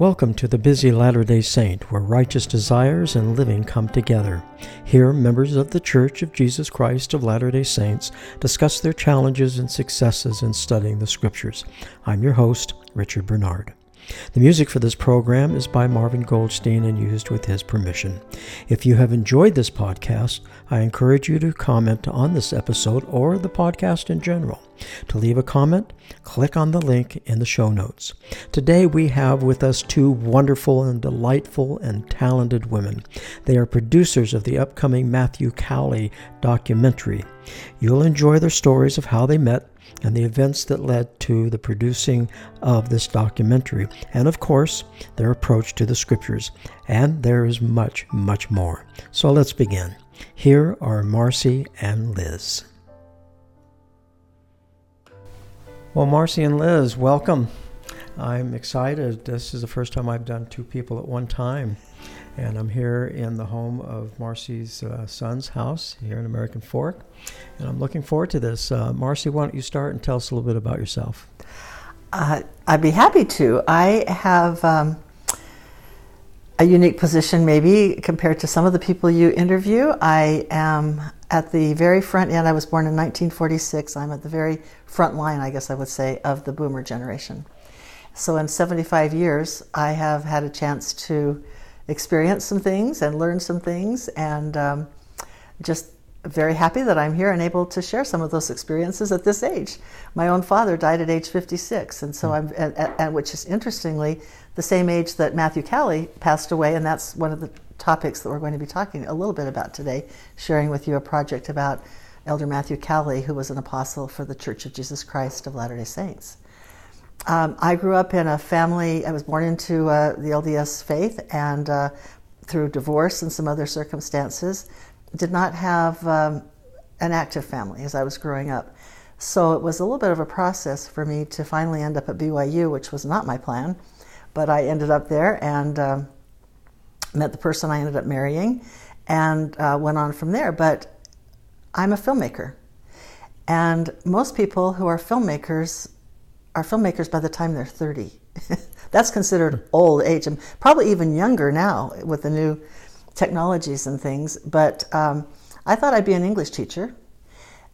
Welcome to the Busy Latter day Saint, where righteous desires and living come together. Here, members of the Church of Jesus Christ of Latter day Saints discuss their challenges and successes in studying the Scriptures. I'm your host, Richard Bernard. The music for this program is by Marvin Goldstein and used with his permission. If you have enjoyed this podcast, I encourage you to comment on this episode or the podcast in general. To leave a comment, click on the link in the show notes. Today we have with us two wonderful and delightful and talented women. They are producers of the upcoming Matthew Cowley documentary. You'll enjoy their stories of how they met and the events that led to the producing of this documentary, and of course, their approach to the scriptures. And there is much, much more. So let's begin. Here are Marcy and Liz. Well, Marcy and Liz, welcome. I'm excited. This is the first time I've done two people at one time. And I'm here in the home of Marcy's uh, son's house here in American Fork. And I'm looking forward to this. Uh, Marcy, why don't you start and tell us a little bit about yourself? Uh, I'd be happy to. I have um, a unique position, maybe, compared to some of the people you interview. I am at the very front end. I was born in 1946. I'm at the very front line, I guess I would say, of the boomer generation. So, in 75 years, I have had a chance to experience some things and learn some things, and um, just very happy that I'm here and able to share some of those experiences at this age. My own father died at age 56, and so I'm, and, and which is interestingly the same age that Matthew Cowley passed away, and that's one of the topics that we're going to be talking a little bit about today, sharing with you a project about Elder Matthew Cowley, who was an apostle for the Church of Jesus Christ of Latter day Saints. Um, I grew up in a family, I was born into uh, the LDS faith, and uh, through divorce and some other circumstances, did not have um, an active family as I was growing up. So it was a little bit of a process for me to finally end up at BYU, which was not my plan, but I ended up there and um, met the person I ended up marrying and uh, went on from there. But I'm a filmmaker. And most people who are filmmakers are filmmakers by the time they're 30. That's considered old age, and probably even younger now with the new technologies and things. But um, I thought I'd be an English teacher.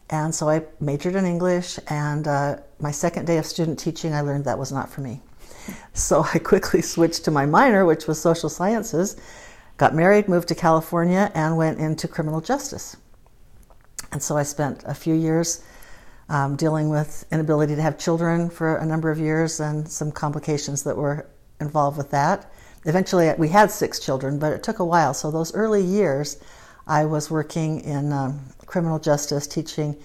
And so I majored in English, and uh, my second day of student teaching, I learned that was not for me. So I quickly switched to my minor, which was social sciences, got married, moved to California, and went into criminal justice. And so I spent a few years um, dealing with inability to have children for a number of years and some complications that were involved with that. Eventually, we had six children, but it took a while. So, those early years, I was working in um, criminal justice, teaching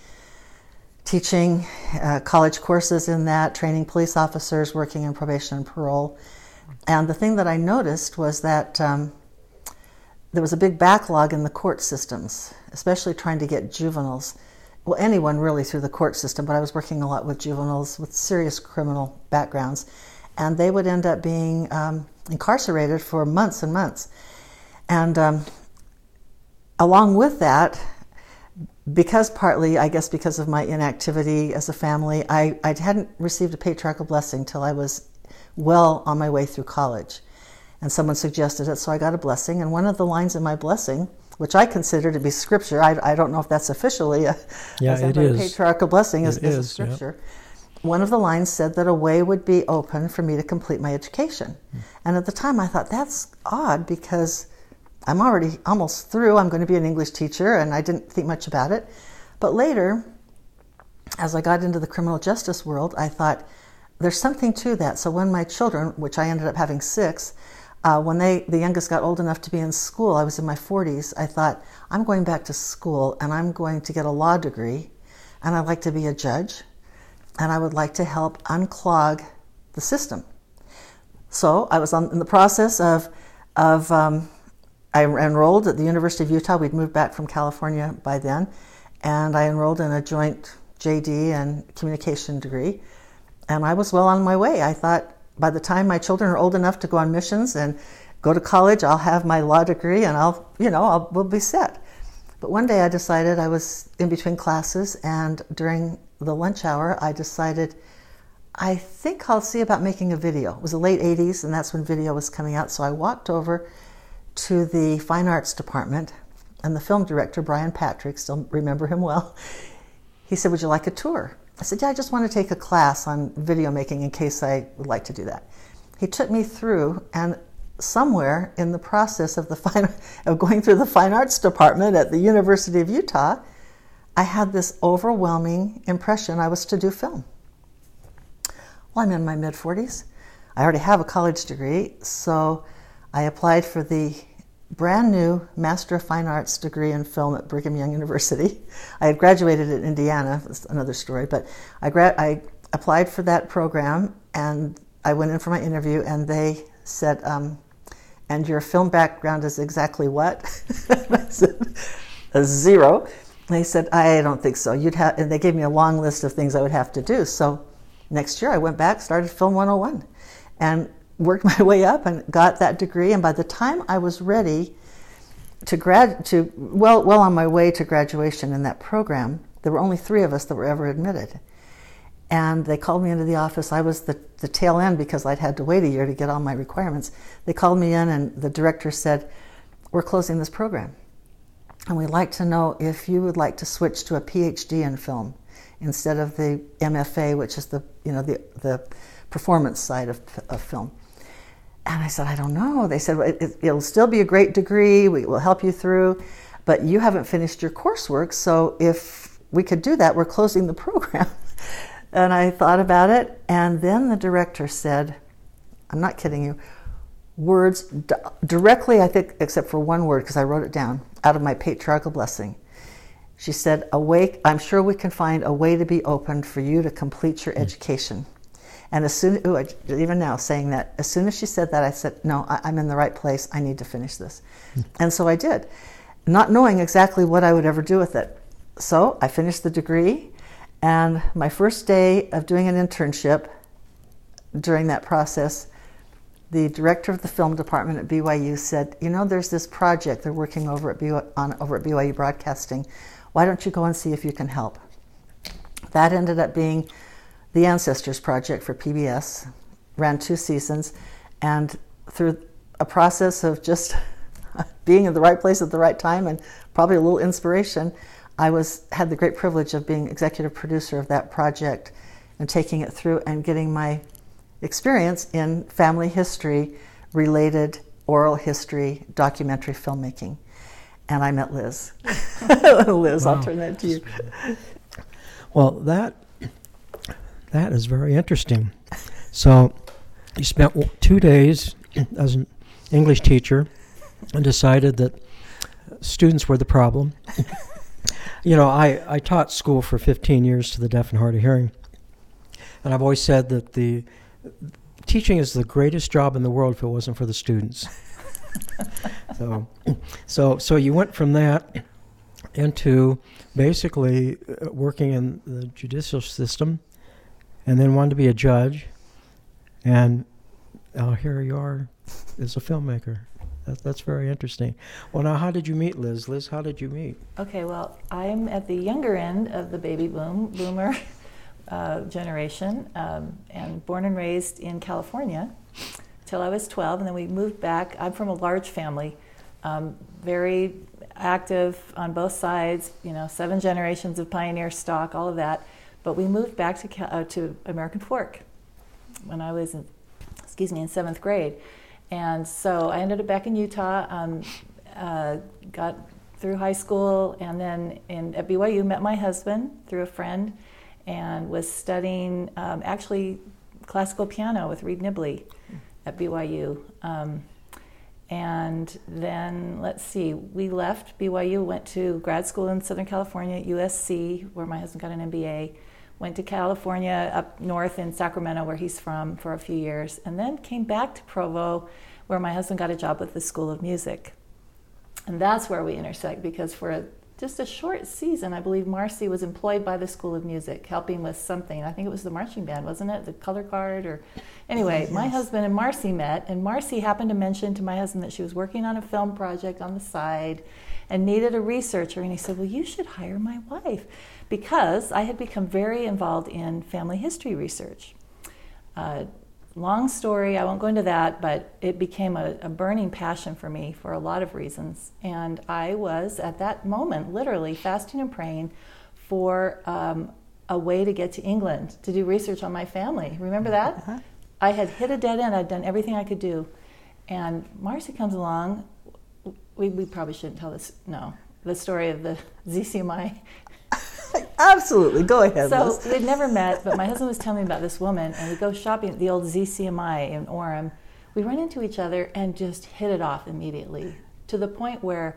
teaching uh, college courses in that, training police officers, working in probation and parole. And the thing that I noticed was that um, there was a big backlog in the court systems, especially trying to get juveniles well, anyone really through the court system, but I was working a lot with juveniles with serious criminal backgrounds, and they would end up being um, incarcerated for months and months. And um, along with that, because partly, I guess, because of my inactivity as a family, I, I hadn't received a patriarchal blessing till I was well on my way through college. And someone suggested it, so I got a blessing. And one of the lines in my blessing which I consider to be scripture. I, I don't know if that's officially a, yeah, it is. patriarchal blessing is, is, scripture. One of the lines said that a way would be open for me to complete my education. Mm. And at the time I thought that's odd because I'm already almost through. I'm going to be an English teacher and I didn't think much about it. But later, as I got into the criminal justice world, I thought there's something to that. So when my children, which I ended up having six, uh, when they, the youngest got old enough to be in school, I was in my 40s, I thought, I'm going back to school and I'm going to get a law degree, and I'd like to be a judge, and I would like to help unclog the system. So I was on, in the process of, of um, I enrolled at the University of Utah. We'd moved back from California by then, and I enrolled in a joint JD and communication degree, and I was well on my way. I thought, by the time my children are old enough to go on missions and go to college, I'll have my law degree and I'll, you know, I'll, we'll be set. But one day I decided I was in between classes, and during the lunch hour, I decided I think I'll see about making a video. It was the late 80s, and that's when video was coming out. So I walked over to the fine arts department, and the film director, Brian Patrick, still remember him well, he said, Would you like a tour? I said, Yeah, I just want to take a class on video making in case I would like to do that. He took me through, and somewhere in the process of the fine, of going through the fine arts department at the University of Utah, I had this overwhelming impression I was to do film. Well, I'm in my mid 40s. I already have a college degree, so I applied for the brand new Master of Fine Arts degree in film at Brigham Young University. I had graduated in Indiana, that's another story, but I, gra- I applied for that program and I went in for my interview and they said, um, and your film background is exactly what? I said, a zero. They said, I don't think so. You'd have, and they gave me a long list of things I would have to do. So next year I went back, started Film 101, and worked my way up and got that degree. And by the time I was ready to grad, to well, well on my way to graduation in that program, there were only three of us that were ever admitted. And they called me into the office. I was the, the tail end because I'd had to wait a year to get all my requirements. They called me in, and the director said, We're closing this program. And we'd like to know if you would like to switch to a PhD in film instead of the MFA, which is the you know the the performance side of, of film. And I said, I don't know. They said it, will still be a great degree. We will help you through, but you haven't finished your coursework. So if we could do that, we're closing the program. and I thought about it, and then the director said, I'm not kidding you. Words directly, I think, except for one word because I wrote it down out of my patriarchal blessing. She said, Awake, I'm sure we can find a way to be open for you to complete your mm. education. And as soon, ooh, even now saying that, as soon as she said that, I said, No, I, am in the right place. I need to finish this. Mm. And so I did, not knowing exactly what I would ever do with it. So I finished the degree, and my first day of doing an internship during that process, the director of the film department at BYU said, "You know, there's this project they're working over at BYU, on over at BYU Broadcasting why don't you go and see if you can help? That ended up being the Ancestors Project for PBS, ran two seasons, and through a process of just being in the right place at the right time and probably a little inspiration, I was had the great privilege of being executive producer of that project and taking it through and getting my experience in family history related oral history documentary filmmaking and I met Liz. Liz, wow. I'll turn that to you. Well, that that is very interesting. So, you spent two days as an English teacher and decided that students were the problem. you know, I, I taught school for 15 years to the deaf and hard of hearing, and I've always said that the teaching is the greatest job in the world if it wasn't for the students so, so, so you went from that into basically uh, working in the judicial system, and then wanted to be a judge, and oh, here you are as a filmmaker. That, that's very interesting. Well, now, how did you meet Liz? Liz, how did you meet? Okay, well, I'm at the younger end of the baby boom boomer uh, generation, um, and born and raised in California till I was 12, and then we moved back. I'm from a large family, um, very active on both sides. You know, seven generations of pioneer stock, all of that. But we moved back to uh, to American Fork when I was, in, excuse me, in seventh grade, and so I ended up back in Utah. Um, uh, got through high school, and then in, at BYU met my husband through a friend, and was studying um, actually classical piano with Reid Nibley at BYU. Um, and then, let's see, we left BYU, went to grad school in Southern California at USC, where my husband got an MBA. Went to California up north in Sacramento, where he's from, for a few years. And then came back to Provo, where my husband got a job with the School of Music. And that's where we intersect because for a just a short season, I believe Marcy was employed by the School of Music, helping with something. I think it was the marching band, wasn't it? The color card, or anyway, yes. my husband and Marcy met, and Marcy happened to mention to my husband that she was working on a film project on the side and needed a researcher. And he said, Well, you should hire my wife because I had become very involved in family history research. uh, long story, I won't go into that, but it became a, a, burning passion for me for a lot of reasons. And I was at that moment literally fasting and praying for um, a way to get to England to do research on my family. Remember that? Uh-huh. I had hit a dead end, I'd done everything I could do. And Marcy comes along. We, we probably shouldn't tell this, no, the story of the ZCMI Absolutely, go ahead. So Liz. we'd never met, but my husband was telling me about this woman, and we go shopping at the old ZCMI in Orem. We run into each other and just hit it off immediately to the point where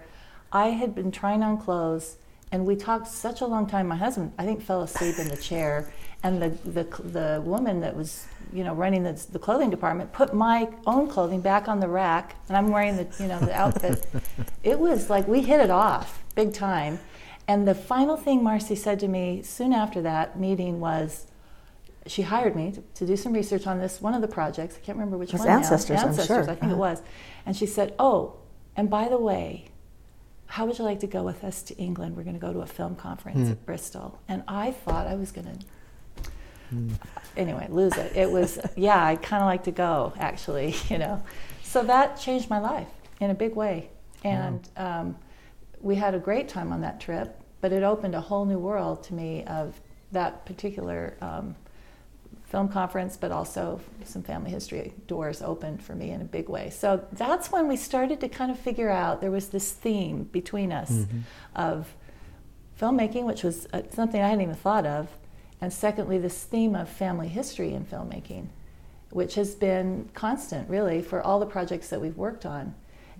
I had been trying on clothes, and we talked such a long time. My husband, I think, fell asleep in the chair, and the the, the woman that was you know running the, the clothing department put my own clothing back on the rack, and I'm wearing the you know the outfit. it was like we hit it off big time and the final thing Marcy said to me soon after that meeting was, she hired me to, to do some research on this one of the projects. I can't remember which one. Ancestors, now. Ancestors, I'm sure. I think uh-huh. it was. And she said, "Oh, and by the way, how would you like to go with us to England? We're going to go to a film conference mm. at Bristol." And I thought I was going to. Mm. Anyway, lose it. It was yeah. I kind of like to go actually, you know. So that changed my life in a big way, and. Um, we had a great time on that trip, but it opened a whole new world to me of that particular um, film conference, but also some family history doors opened for me in a big way. So that's when we started to kind of figure out there was this theme between us mm-hmm. of filmmaking, which was uh, something I hadn't even thought of, and secondly, this theme of family history in filmmaking, which has been constant really for all the projects that we've worked on.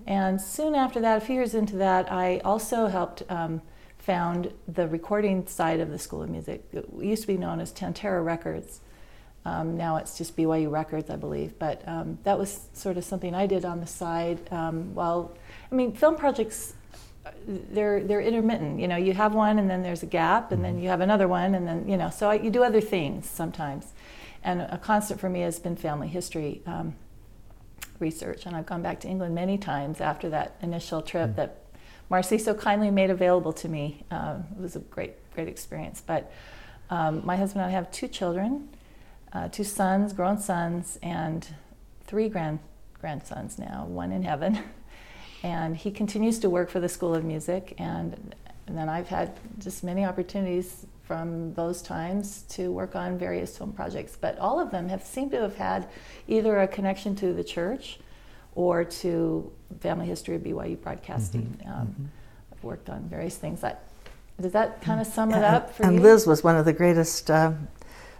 And soon after that, a few years into that, I also helped um, found the recording side of the School of Music. It used to be known as Tantara Records. Um, now it's just BYU Records, I believe. But um, that was sort of something I did on the side. Um, while I mean, film projects, they're they're intermittent. You know, you have one and then there's a gap, and then mm-hmm. you have another one, and then you know. So I, you do other things sometimes. And a constant for me has been family history. Um, research. And I've gone back to England many times after that initial trip mm. that Marcy so kindly made available to me. Um, it was a great, great experience. But um, my husband and I have two children, uh, two sons, grown sons, and three grand grandsons now, one in heaven. And he continues to work for the School of Music. And, and then I've had just many opportunities from those times to work on various film projects. But all of them have seemed to have had either a connection to the church or to family history of BYU broadcasting. Mm-hmm. Um, mm-hmm. I've worked on various things. That, does that kind of sum it up for and you? And Liz was one of the greatest uh,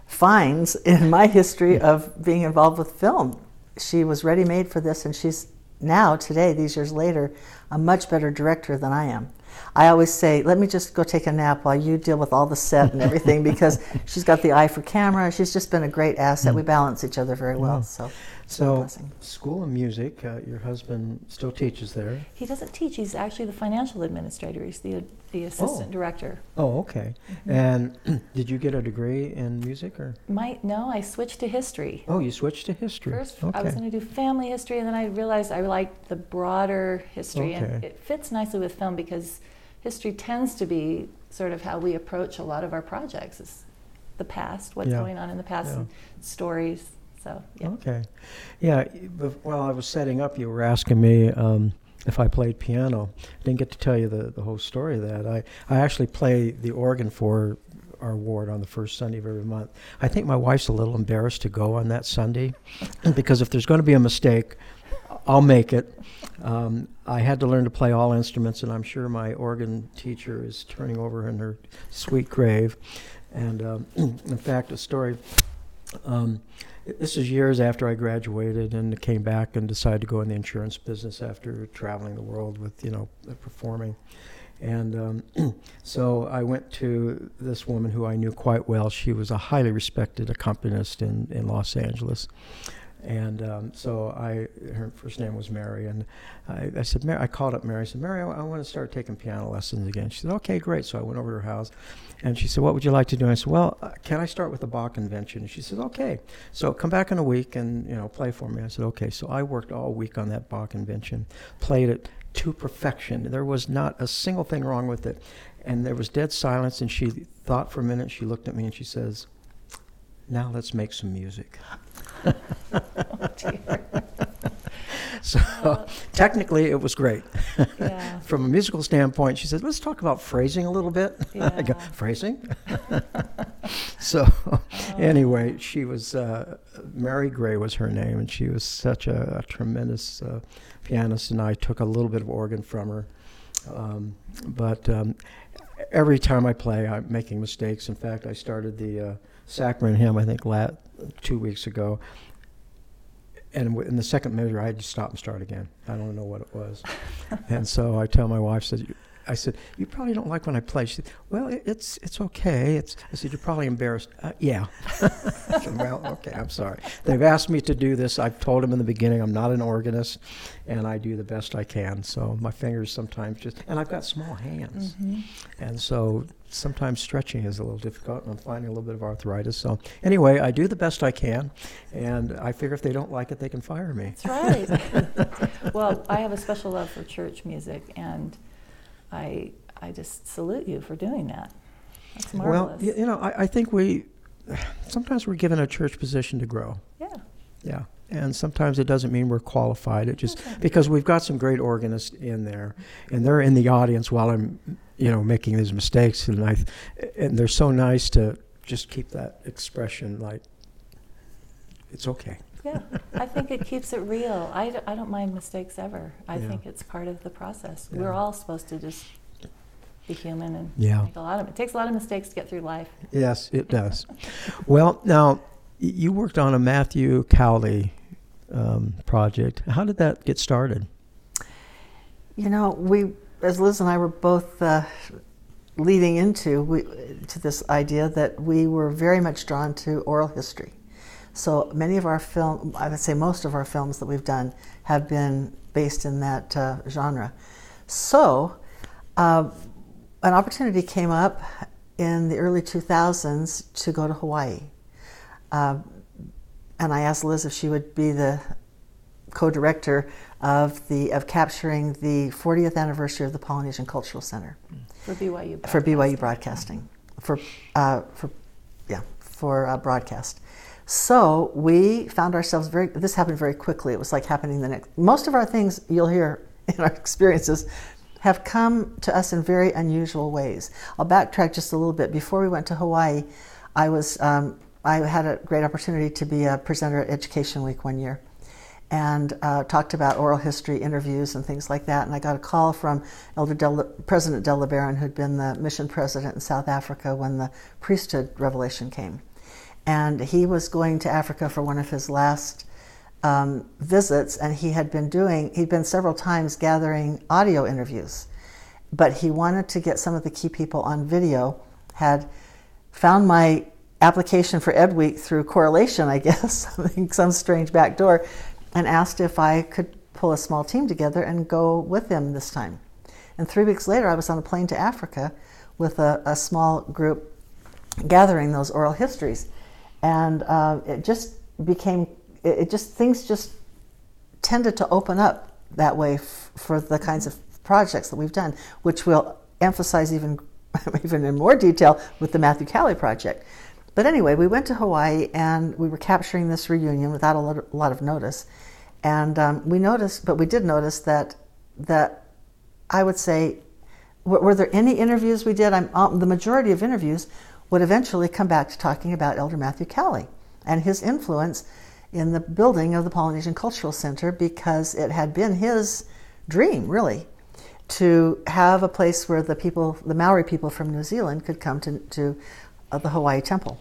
finds in my history of being involved with film. She was ready made for this, and she's now, today, these years later, a much better director than I am. I always say, let me just go take a nap while you deal with all the set and everything because she's got the eye for camera. She's just been a great asset. We balance each other very well. So, so School of Music, uh, your husband still teaches there. He doesn't teach. He's actually the financial administrator. He's the the assistant oh. director. Oh, okay. Mm-hmm. And did you get a degree in music or? My no, I switched to history. Oh, you switched to history. First, okay. I was going to do family history, and then I realized I liked the broader history, okay. and it fits nicely with film because history tends to be sort of how we approach a lot of our projects is the past, what's yeah. going on in the past, yeah. stories. So yeah. Okay, yeah. While I was setting up, you were asking me um, if I played piano. I didn't get to tell you the, the whole story of that. I I actually play the organ for our ward on the first Sunday of every month. I think my wife's a little embarrassed to go on that Sunday because if there's going to be a mistake, I'll make it. Um, I had to learn to play all instruments, and I'm sure my organ teacher is turning over in her sweet grave. And um, in fact, a story. Um, this is years after I graduated and came back and decided to go in the insurance business after traveling the world with you know performing. And um, so I went to this woman who I knew quite well. She was a highly respected accompanist in, in Los Angeles. And um, so I, her first name was Mary, and I, I said, Mary, I called up Mary. I said, Mary, I, I want to start taking piano lessons again. She said, Okay, great. So I went over to her house, and she said, What would you like to do? And I said, Well, uh, can I start with the Bach Invention? And she said, Okay. So come back in a week and you know play for me. I said, Okay. So I worked all week on that Bach Invention, played it to perfection. There was not a single thing wrong with it, and there was dead silence. And she thought for a minute. She looked at me and she says, Now let's make some music. Oh, dear. So technically, it was great. Yeah. From a musical standpoint, she said, let's talk about phrasing a little bit. I go, phrasing? so, anyway, she was, uh, Mary Gray was her name, and she was such a, a tremendous uh, pianist, and I took a little bit of organ from her. Um, but um, every time I play, I'm making mistakes. In fact, I started the uh, Sacrament hymn, I think, la- two weeks ago. And w- in the second measure, I had to stop and start again. I don't know what it was. and so I tell my wife, said, I said, you probably don't like when I play. She said, well, it, it's it's okay. It's I said, you're probably embarrassed. Uh, yeah. Said, well, okay, I'm sorry. They've asked me to do this. I've told them in the beginning I'm not an organist, and I do the best I can. So my fingers sometimes just, and I've got small hands, Mhm. and so sometimes stretching is a little difficult. And I'm finding a little bit of arthritis. So anyway, I do the best I can, and I figure if they don't like it, they can fire me. That's right. well, I have a special love for church music, and I I just salute you for doing that. That's Well, marvelous. y- you know, I, I think we sometimes we're given a church position to grow. yeah. Yeah. And sometimes it doesn't mean we're qualified. It just because we've got some great organists in there, and they're in the audience while I'm, you know, making these mistakes, and I, and they're so nice to just keep that expression like, it's okay. Yeah, I think it keeps it real. I, d- I don't mind mistakes ever. I Yeah. think it's part of the process. Yeah. We're all supposed to just be human and Yeah. make a lot of it takes a lot of mistakes to get through life. Yes, it does. well, now y- you worked on a Matthew Cowley um, project. How did that get started? You know, we, as Liz and I were both uh, leading into we, to this idea that we were very much drawn to oral history. So many of our film, I would say most of our films that we've done have been based in that uh, genre. So uh, an opportunity came up in the early 2000s to go to Hawaii. Uh, and I asked Liz if she would be the co-director of the of capturing the 40th anniversary of the Polynesian Cultural Center For BYU. for BYU broadcasting. For uh, for yeah for uh, broadcast. So we found ourselves very. This happened very quickly. It was like happening the next. Most of our things you'll hear in our experiences have come to us in very unusual ways. I'll backtrack just a little bit. Before we went to Hawaii, I was um, I had a great opportunity to be a presenter at Education Week one year and uh, talked about oral history interviews and things like that. And I got a call from Elder Del- President Dale LeBaron, who'd been the mission president in South Africa when the priesthood revelation came. And he was going to Africa for one of his last um, visits, and he had been doing, he'd been several times gathering audio interviews. But he wanted to get some of the key people on video, had found my application for Ed Week through correlation, I guess, some strange back door, and asked if I could pull a small team together and go with him this time. And three weeks later, I was on a plane to Africa with a, a small group gathering those oral histories. And uh, it just became, it, it just, things just tended to open up that way f- for the kinds of projects that we've done, which we'll emphasize even, even in more detail with the Matthew Cowley project. But anyway, we went to Hawaii and we were capturing this reunion without a lot of, notice. And um, we noticed, but we did notice that, that I would say, were, were there any interviews we did? Um, the majority of interviews would eventually come back to talking about Elder Matthew Cowley and his influence in the building of the Polynesian Cultural Center because it had been his dream, really, to have a place where the people, the Maori people from New Zealand, could come to, to uh, the Hawaii Temple.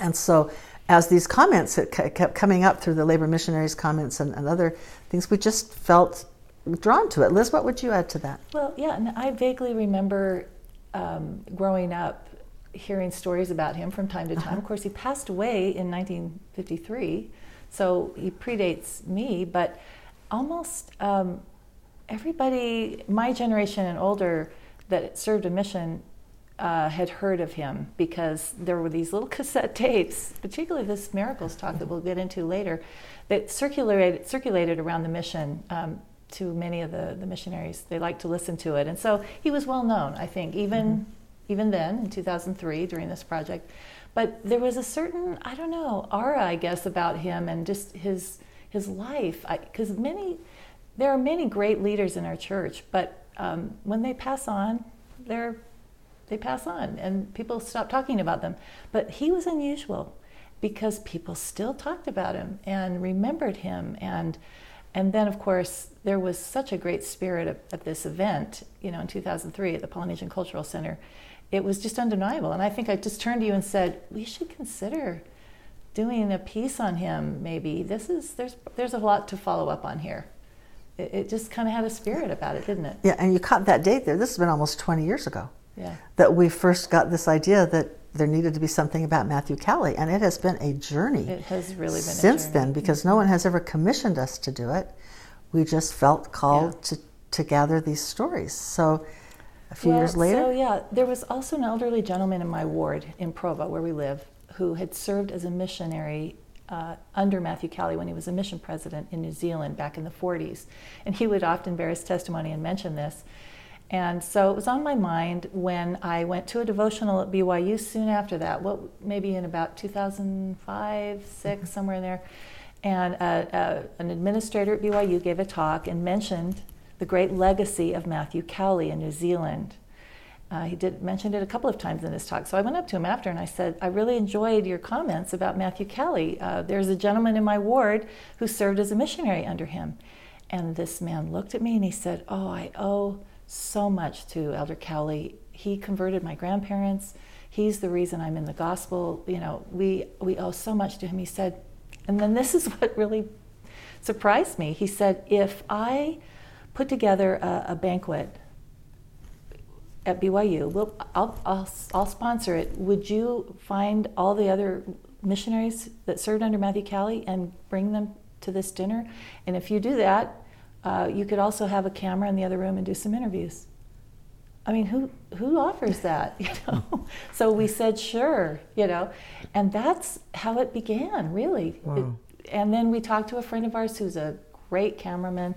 And so, as these comments kept coming up through the labor missionaries' comments and, and other things, we just felt drawn to it. Liz, what would you add to that? Well, yeah, and I vaguely remember um, growing up hearing stories about him from time to time. Of course, he passed away in 1953, so he predates me, but almost um, everybody, my generation and older, that served a mission uh, had heard of him because there were these little cassette tapes, particularly this miracles talk that we'll get into later, that circulated circulated around the mission um, to many of the, the missionaries. They liked to listen to it, and so he was well known. I think even even then in 2003 during this project. but there was a certain I don't know aura I guess about him and just his his life because many there are many great leaders in our church, but um, when they pass on, they're they pass on and people stop talking about them. But he was unusual because people still talked about him and remembered him. And and then of course there was such a great spirit at, at this event you know in 2003 at the polynesian cultural center. It was just undeniable. And i think i just turned to you and said we should consider doing a piece on him maybe. This is there's there's a lot to follow up on here. It, it just kind of had a spirit about it didn't it? Yeah, and you caught that date there. This has been almost 20 years ago yeah that we first got this idea that there needed to be something about Matthew Cowley. and it has been a journey it has really been since then because no one has ever commissioned us to do it. We just felt called Yeah. to, to gather these stories. So a few Well, years later, So yeah, there was also an elderly gentleman in my ward in Provo, where we live, who had served as a missionary uh, under Matthew Cowley when he was a mission president in New Zealand back in the 40s, and he would often bear his testimony and mention this. And so it was on my mind when I went to a devotional at BYU soon after that, what maybe in about 2005, 6, somewhere in there. And uh, uh, an administrator at BYU gave a talk and mentioned the great legacy of Matthew Cowley in New Zealand. Uh, he did mentioned it a couple of times in his talk. So I went up to him after and I said, I really enjoyed your comments about Matthew Cowley. Uh, there's a gentleman in my ward who served as a missionary under him. And this man looked at me and he said, Oh, I owe so much to Elder Cowley. He converted my grandparents. He's the reason I'm in the gospel. You know, we, we owe so much to him. He said, and then this is what really surprised me. He said, if I put together a, a banquet at BYU, we'll, I'll, I'll, I'll sponsor it. Would you find all the other missionaries that served under Matthew Cowley and bring them to this dinner? And if you do that, uh, you could also have a camera in the other room and do some interviews. I mean, who who offers that? You know. so we said sure, you know, and that's how it began, really. Wow. It- and then we talked to a friend of ours who's a great cameraman,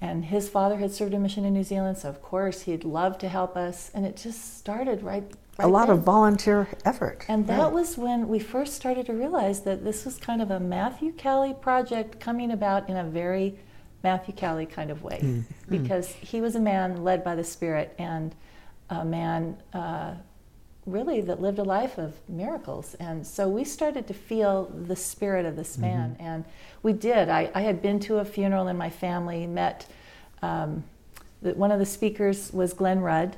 and his father had served a mission in New Zealand, so of course he'd love to help us. And it just started right. right a lot then. of volunteer effort. And that Right. was when we first started to realize that this was kind of a Matthew Cowley project coming about in a very Matthew Cowley kind of way. Hmm. Because he was a man led by the Spirit and a man uh, really that lived a life of miracles. And so we started to feel the spirit of this man. And we did. I, I had been to a funeral in my family, met um, the, one of the speakers was Glen Rudd,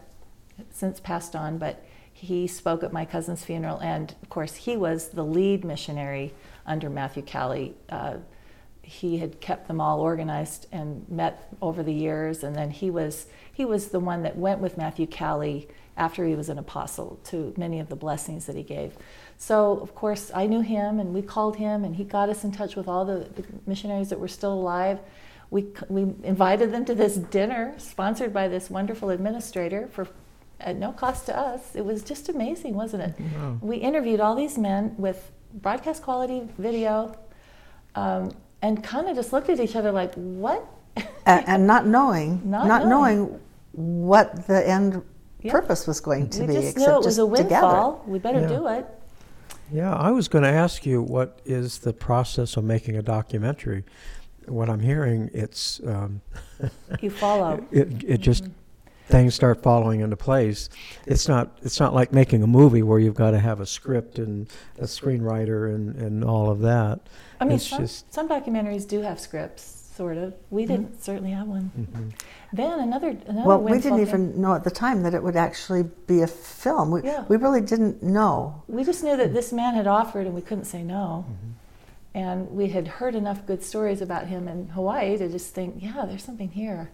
since passed on, but he spoke at my cousin's funeral, and of course, he was the lead missionary under Matthew Cowley. Uh, he had kept them all organized and met over the years, and then he was he was the one that went with Matthew Cowley after he was an apostle to many of the blessings that he gave. So of course, I knew him, and we called him, and he got us in touch with all the, the missionaries that were still alive. We we invited them to this dinner sponsored by this wonderful administrator for at no cost to us. It was just amazing, wasn't it? Wow. We interviewed all these men with broadcast quality video, um, and kind of just looked at each other like, "What?" and, and not knowing, Not not, knowing. knowing. what the end Yeah. purpose was going to we be, just except knew it was just a to gather. windfall. We better Yeah. do it. Yeah, I was going to ask you what is the process of making a documentary. What I'm hearing, it's um, You follow. it it just Mhm. Things start falling into place. It's not it's not like making a movie where you've got to have a script and a screenwriter and, and all of that. I mean, it's some, just- some documentaries do have scripts, sort of. We didn't certainly have one. Mhm. Then another another Well, we didn't thing- even know at the time that it would actually be a film. We, Yeah. we really didn't know. We just knew that this man had offered, and we couldn't say no. Mm-hmm. And we had heard enough good stories about him in Hawaii to just think, yeah, there's something here.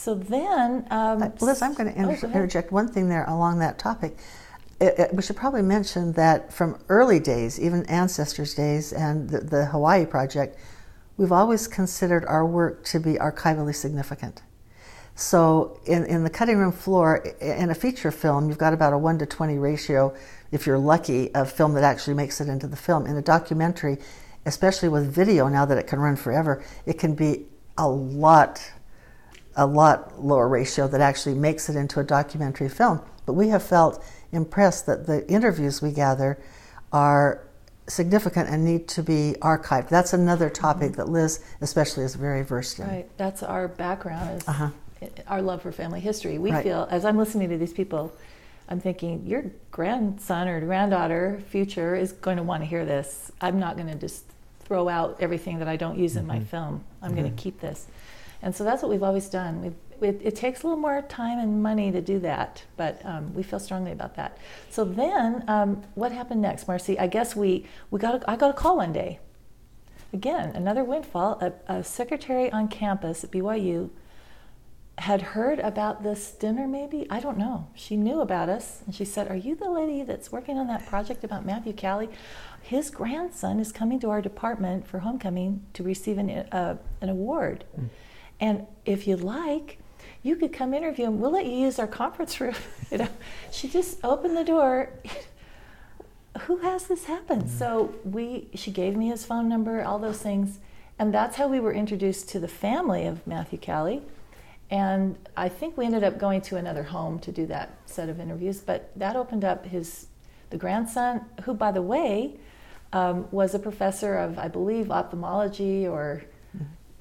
So then, um, Uh, Liz, I'm going to oh, inter- go interject one thing there along that topic. It, it- we should probably mention that from early days, even ancestors' days, and the, the Hawaii project, we've always considered our work to be archivally significant. So, in, in the cutting room floor, in a feature film, you've got about a 1 to 20 ratio, if you're lucky, of film that actually makes it into the film. In a documentary, especially with video now that it can run forever, it can be a lot a lot lower ratio that actually makes it into a documentary film. But we have felt impressed that the interviews we gather are significant and need to be archived. That's another topic mm-hmm. that Liz, especially, is very versed in. Right. That's our background. Is Uh-huh. our love for family history. We Right. feel, as I'm listening to these people, I'm thinking your grandson or granddaughter, future, is going to want to hear this. I'm not going to just throw out everything that I don't use in my mm-hmm. film. I'm going to mm-hmm. keep this. And so that's what we've always done. We've, it, it takes a little more time and money to do that, but um, we feel strongly about that. So then, um, what happened next, Marcy? I guess we, we got a, I got a call one day. Again, another windfall. A, a secretary on campus at BYU had heard about this dinner, maybe? I don't know. She knew about us and she said, Are you the lady that's working on that project about Matthew Cowley? His grandson is coming to our department for homecoming to receive an, uh, an award. And if you'd like, you could come interview him. We'll let you use our conference room. you know, she just opened the door. Who has this happen? So we, she gave me his phone number, all those things, and that's how we were introduced to the family of Matthew Cowley. And I think we ended up going to another home to do that set of interviews, but that opened up his the grandson, who, by the way, um, was a professor of, I believe, ophthalmology or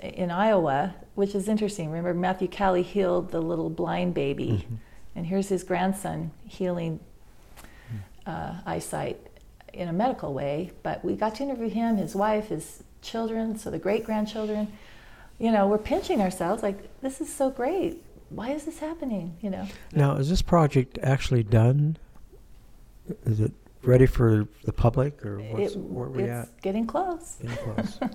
in Iowa, which is interesting. Remember, Matthew Cowley healed the little blind baby, and here's his grandson healing uh, eyesight in a medical way. But we got to interview him, his wife, his children, so the great grandchildren. You know, we're pinching ourselves like, this is so great. Why is this happening? You know, Now, is this project actually done? Is it ready for the public, or what's, It- where are we it's at? getting close. Getting close.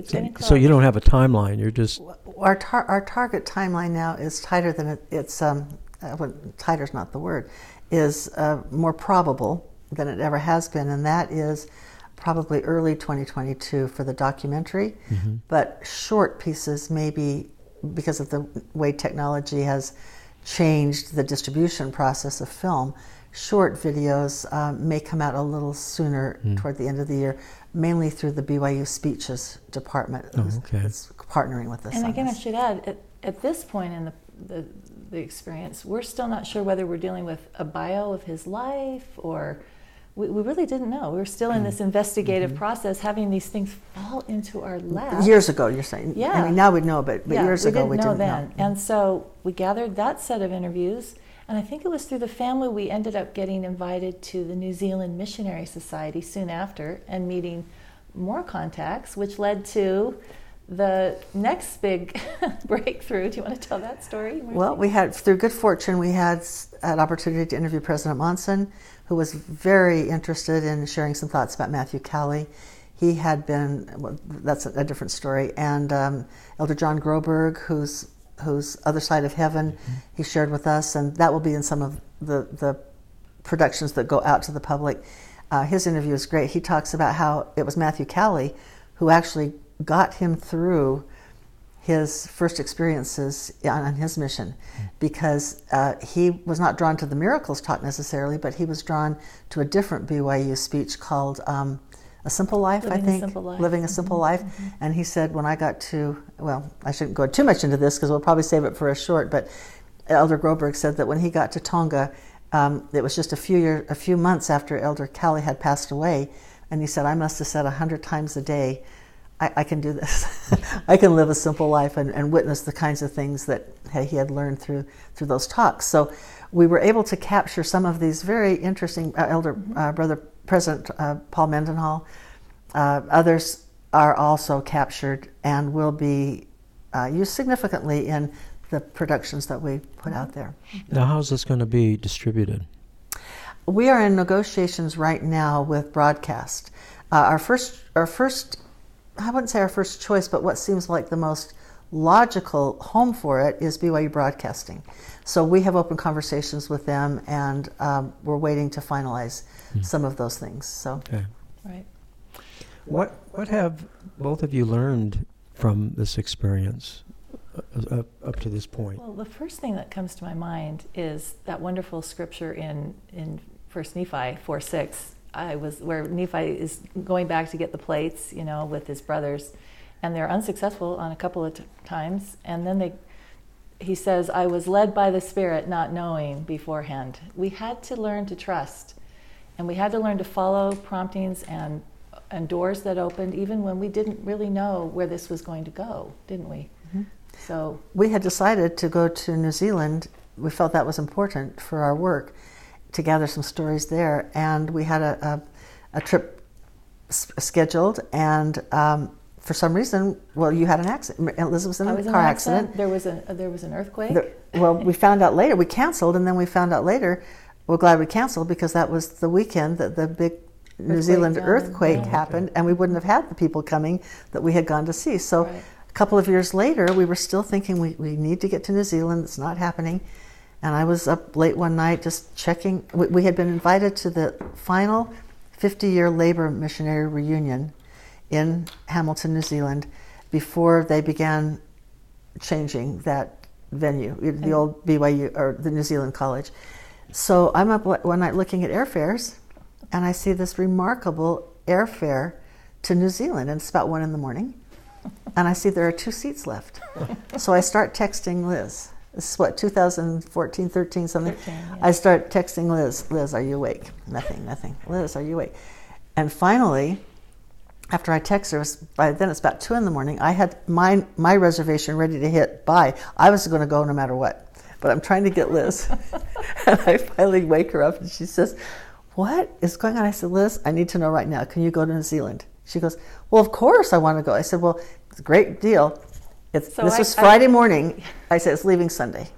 It's so, getting close. so you don't have a timeline. You're just Our, tar- our target timeline now is tighter than it, it's, um, uh, well, tighter's not the word, is uh, more probable than it ever has been, and that is probably early 2022 for the documentary. But short pieces, maybe because of the way technology has changed the distribution process of film, short videos um, may come out a little sooner toward the end of the year, mainly through the BYU Speeches Department. Oh, It's- okay. It's partnering with us. And on again, I should add, at, at this point in the, the, the experience, we're still not sure whether we're dealing with a bio of his life or we, we really didn't know. We were still in this mm-hmm. investigative mm-hmm. process, having these things fall into our lap. Years ago, you're saying. Yeah. I Yeah. mean, now we know, but, but yeah, years we ago didn't we know didn't then. know. And so we gathered that set of interviews, and I think it was through the family we ended up getting invited to the New Zealand Missionary Society soon after and meeting more contacts, which led to the next big breakthrough. Do you want to tell that story? Well, we had, through good fortune, we had an opportunity to interview President Monson, who was very interested in sharing some thoughts about Matthew Cowley. He had been, well, that's a, a different story, and um, Elder John Groberg, who's who's Other Side of Heaven, he shared with us, and that will be in some of the, the productions that go out to the public. Uh, his interview is great. He talks about how it was Matthew Cowley who actually got him through his first experiences on, on his mission because uh, he was not drawn to the miracles taught necessarily, but he was drawn to a different BYU speech called um, A Simple Life, Living I think. Life. Living a Simple Life. And he said, when I got to, well, I shouldn't go too much into this because we'll probably save it for a short, but Elder Groberg said that when he got to Tonga, um, it was just a few year, a few months after Elder Cowley had passed away, and he said, "I must have said a hundred times a day, I, I can do this. I can live a simple life and, and witness the kinds of things that he had learned through through those talks." So we were able to capture some of these very interesting. Uh, Elder uh, Brother President uh, Paul Mendenhall, uh, others are also captured and will be uh, used significantly in the productions that we put out there. now. How's this going to be distributed? We are in negotiations right now with broadcast. Uh, our first, our first, I wouldn't say our first choice, but what seems like the most logical home for it is BYU Broadcasting. So we have open conversations with them, and um, we're waiting to finalize some of those things. So Okay. right. What what have both of you learned from this experience uh, up, up to this point? Well, the first thing that comes to my mind is that wonderful scripture in in First Nephi four six. I was where Nephi is going back to get the plates, you know, with his brothers, and they're unsuccessful on a couple of t- times, and then they. He says, "I was led by the Spirit, not knowing beforehand." We had to learn to trust, And we had to learn to follow promptings and, and doors that opened, even when we didn't really know where this was going to go, didn't we? Mm-hmm. So we had decided to go to New Zealand. We felt that was important for our work to gather some stories there, and we had a, a, a trip s- scheduled, and um, for some reason, well, you had an accident. Elizabeth was in a was car in accident. accident. There was a there was an earthquake. The, well, we found out later. We canceled, and then we found out later. We're glad we canceled because that was the weekend that the big New Zealand down earthquake yeah. happened, and we wouldn't have had the people coming that we had gone to see. So, Right. a couple of years later, we were still thinking we, we need to get to New Zealand. It's not happening. And I was up late one night just checking. We, we had been invited to the final 50 year labor missionary reunion in Hamilton, New Zealand, before they began changing that venue, the old BYU or the New Zealand College. So I'm up one night looking at airfares, and I see this remarkable airfare to New Zealand, and it's about one in the morning, and I see there are two seats left. so I start texting Liz. This is what 2014, 13, something. 13, yeah. I start texting Liz. Liz, are you awake? Nothing, nothing. Liz, are you awake? And finally, after I text her, by then it's about two in the morning. I had my my reservation ready to hit buy. I was going to go no matter what, but I'm trying to get Liz, and I finally wake her up, and she says, "What is going on?" I said, "Liz, I need to know right now. Can you go to New Zealand?" She goes, "Well, of course I want to go." I said, "Well, it's a great deal. It's, So this I- was I- Friday morning." I said, "It's leaving Sunday."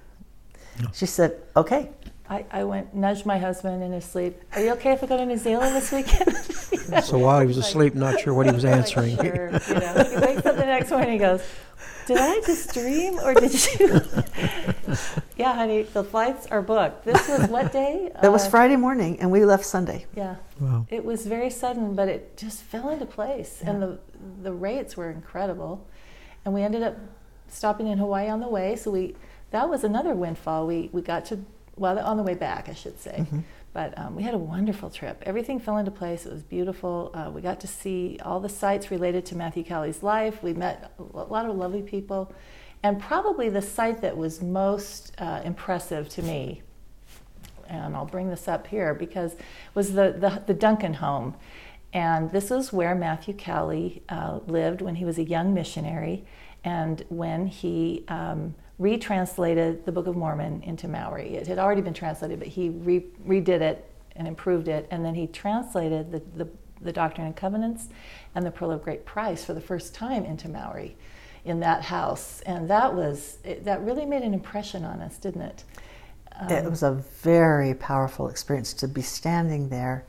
She said, "Okay." I, I went nudged my husband in his sleep. Are you okay if I go to New Zealand this weekend? So while he was asleep, not sure what he was Like, answering. sure, you know. He wakes up the next morning. He goes, "Did I just dream, or did you?" yeah, honey, the flights are booked. This was what day? It was Uh, Friday morning, and we left Sunday. Yeah, Wow. it was very sudden, but it just fell into place, and the the rates were incredible, and we ended up stopping in Hawaii on the way. So we that was another windfall. We we got to well on the way back, I should say. But um, we had a wonderful trip. Everything fell into place. It was beautiful. Uh, we got to see all the sites related to Matthew Cowley's life. We met a lot of lovely people. And probably the site that was most uh, impressive to me and I'll bring this up here because was the, the, the Duncan home. And this is where Matthew Cowley uh, lived when he was a young missionary and when he um, retranslated the Book of Mormon into Maori. It had already been translated, but he re- redid it and improved it. And then he translated the, the, the Doctrine and Covenants and the Pearl of Great Price for the first time into Maori in that house. And that was, it, that really made an impression on us, didn't it? it was a very powerful experience to be standing there,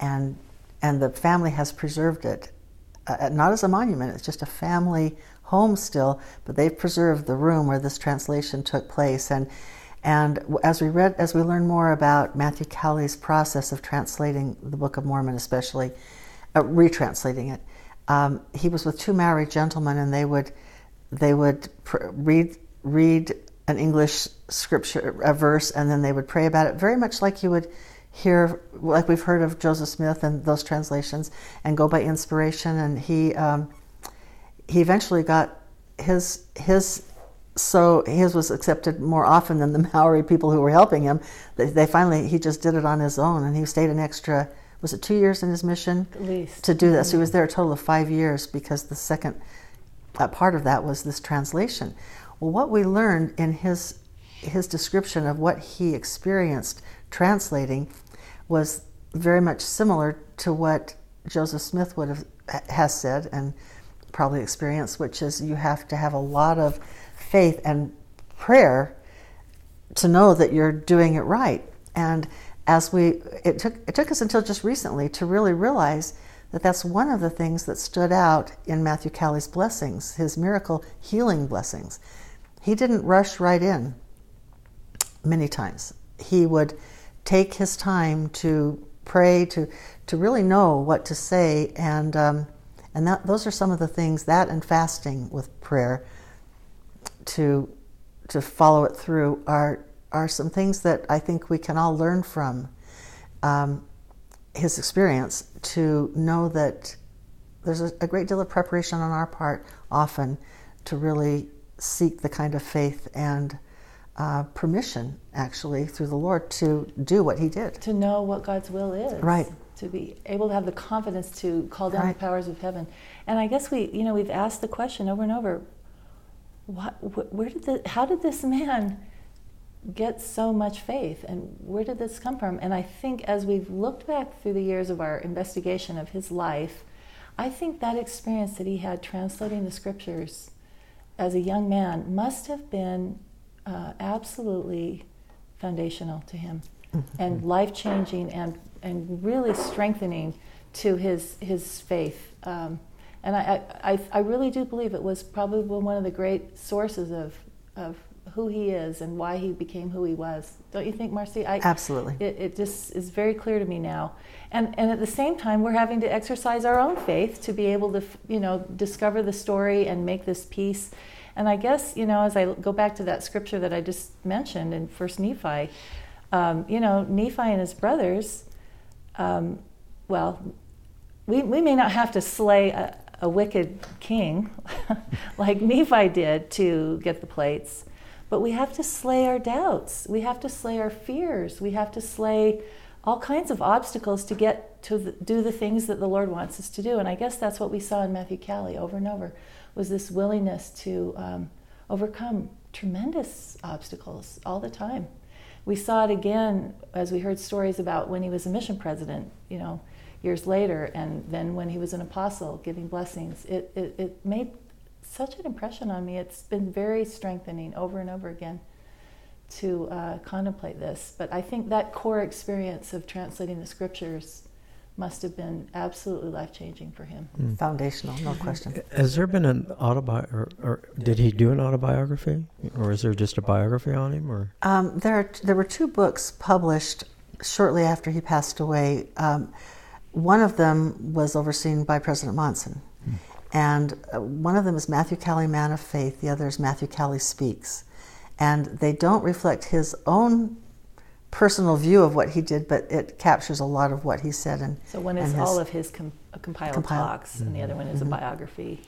and and the family has preserved it, uh, not as a monument. It's just a family home still, but they've preserved the room where this translation took place. And and as we read, as we learn more about Matthew Cowley's process of translating the Book of Mormon, especially uh, retranslating it, um, he was with two married gentlemen, and they would they would pr- read read an English scripture, a verse, and then they would pray about it, very much like you would hear, like we've heard of Joseph Smith and those translations, and go by inspiration. And he um, he eventually got his his so his was accepted more often than the Maori people who were helping him. They, they finally he just did it on his own, and he stayed an extra. Was it two years in his mission? At least. to do that. So he was there a total of five years because the second uh, part of that was this translation. Well, what we learned in his his description of what he experienced translating was very much similar to what Joseph Smith would have has said and probably experienced, which is you have to have a lot of faith and prayer to know that you're doing it right. And as we, it took it took us until just recently to really realize that that's one of the things that stood out in Matthew Cowley's blessings, his miracle healing blessings. He didn't rush right in. Many times he would take his time to pray, to to really know what to say, and um, and that those are some of the things that and fasting with prayer to to follow it through are are some things that I think we can all learn from um, his experience to know that there's a, a great deal of preparation on our part often to really seek the kind of faith and uh, permission, actually, through the Lord to do what he did. To know what God's will is. Right. To be able to have the confidence to call down Right. the powers of heaven. And I guess we, you know, we've asked the question over and over what, wh- where did the, how did this man get so much faith and where did this come from? And I think as we've looked back through the years of our investigation of his life, I think that experience that he had translating the scriptures as a young man must have been uh, absolutely foundational to him and life changing and, and really strengthening to his, his faith. Um, and I, I, I really do believe it was probably one of the great sources of, of who he is and why he became who he was. Don't you think, Marcy? I, Absolutely. It, it just is very clear to me now. And, and at the same time, we're having to exercise our own faith to be able to, you know, discover the story and make this piece. And I guess, you know, as I go back to that scripture that I just mentioned in First Nephi, um, you know, Nephi and his brothers, um, well, we, we may not have to slay a, a wicked king like Nephi did to get the plates, but we have to slay our doubts. We have to slay our fears. We have to slay all kinds of obstacles to get to the, do the things that the Lord wants us to do. And I guess that's what we saw in Matthew Cowley over and over was this willingness to um, overcome tremendous obstacles all the time. We saw it again as we heard stories about when he was a mission president, you know, years later, and then when he was an apostle giving blessings. It, it, it made such an impression on me. It's been very strengthening over and over again to uh, contemplate this. But I think that core experience of translating the scriptures must have been absolutely life changing for him. Foundational, no question. Has there been an autobiography, or, or did he do an autobiography, or is there just a biography on him, or? Um, there, are, there were two books published shortly after he passed away. Um, one of them was overseen by President Monson, and uh, one of them is Matthew Cowley, Man of Faith. The other is Matthew Cowley Speaks, and they don't reflect his own personal view of what he did, but it captures a lot of what he said. And So one and is his- all of his com- uh, compiled, Compiled. talks, and the other one is a biography.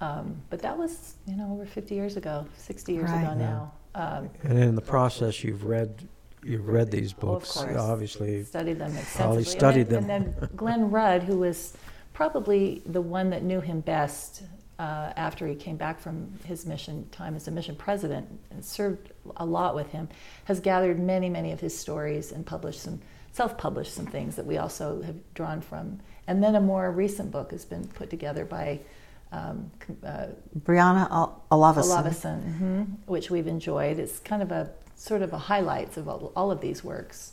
Um, but that was, you know, over 50 years ago, 60 years Right. ago now. Um, And in the process, you've read, you've read these of books, course. obviously. studied them extensively. studied and then, And then Glen Rudd, who was probably the one that knew him best uh, after he came back from his mission time as a mission president and served a lot with him, has gathered many, many of his stories and published some, self-published some things that we also have drawn from. And then a more recent book has been put together by um, uh, Brianna Al- Olavason. Olavison, mhm, which we've enjoyed. It's kind of a sort of a highlights of all, all of these works.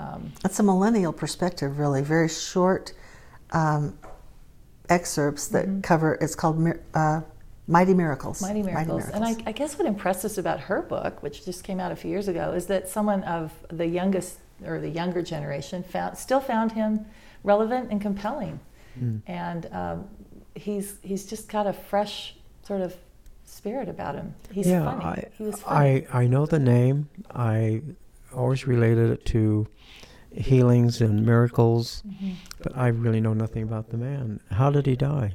Um, It's a millennial perspective, really. Very short um, excerpts that cover. It's called uh, Mighty Miracles. Mm-hmm. Mighty Miracles. And I, I guess what impressed us about her book, which just came out a few years ago, is that someone of the youngest or the younger generation found, still found him relevant and compelling. And um, he's he's just got a fresh sort of spirit about him. He's yeah, funny. I, he was funny. I, I know the name. I always related it to healings and miracles, Mhm. but I really know nothing about the man. How did he die?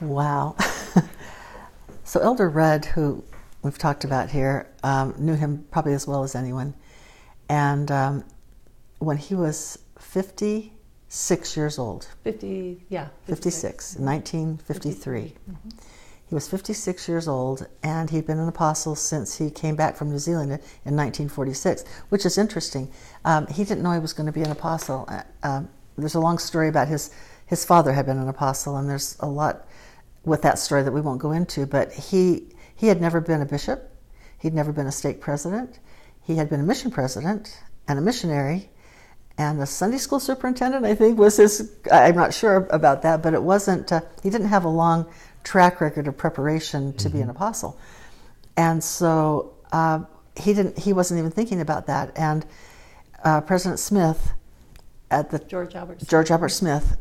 Wow. so Elder Rudd, who we've talked about here, um, knew him probably as well as anyone. And um, when he was 56 years old, 50, yeah. 56, in 1953. He was 56 years old, and he'd been an apostle since he came back from New Zealand in in 1946, which is interesting. Um, he didn't know he was going to be an apostle. Uh, um, there's a long story about his his father had been an apostle, and there's a lot with that story that we won't go into. But he he had never been a bishop. He'd never been a stake president. He had been a mission president and a missionary, and a Sunday school superintendent, I think, was his. I'm not sure about that, but it wasn't. Uh, he didn't have a long track record of preparation to be an apostle, and so uh, he didn't. He wasn't even thinking about that. And uh, President Smith, at the George Albert. George Albert Smith,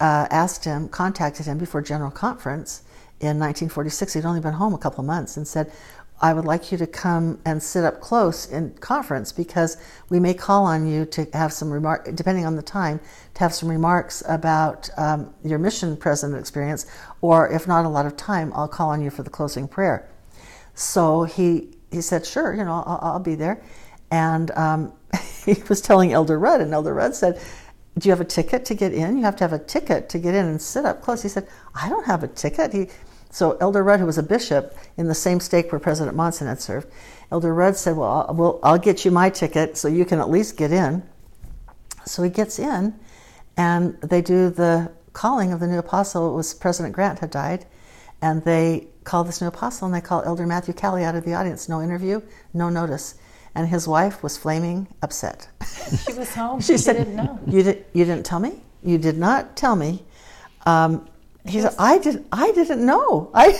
uh, asked him, contacted him before General Conference in 1946. He'd only been home a couple of months, and said, I would like you to come and sit up close in conference because we may call on you to have some remark, depending on the time, to have some remarks about um, your mission president experience, or if not a lot of time, I'll call on you for the closing prayer. So he he said, "Sure, you know, I'll, I'll be there." And um, he was telling Elder Rudd, and Elder Rudd said, "Do you have a ticket to get in? You have to have a ticket to get in and sit up close." He said, "I don't have a ticket." He, so Elder Rudd, who was a bishop in the same stake where President Monson had served, Elder Rudd said, "Well, I'll, well, I'll get you my ticket so you can at least get in." So he gets in, and they do the calling of the new apostle. It was President Grant had died, and they call this new apostle, and they call Elder Matthew Cowley out of the audience. No interview, no notice. And his wife was flaming upset. She was home. she She said, didn't know. "You did, you didn't tell me. You did not tell me." Um, he She said, "I did. I didn't know. I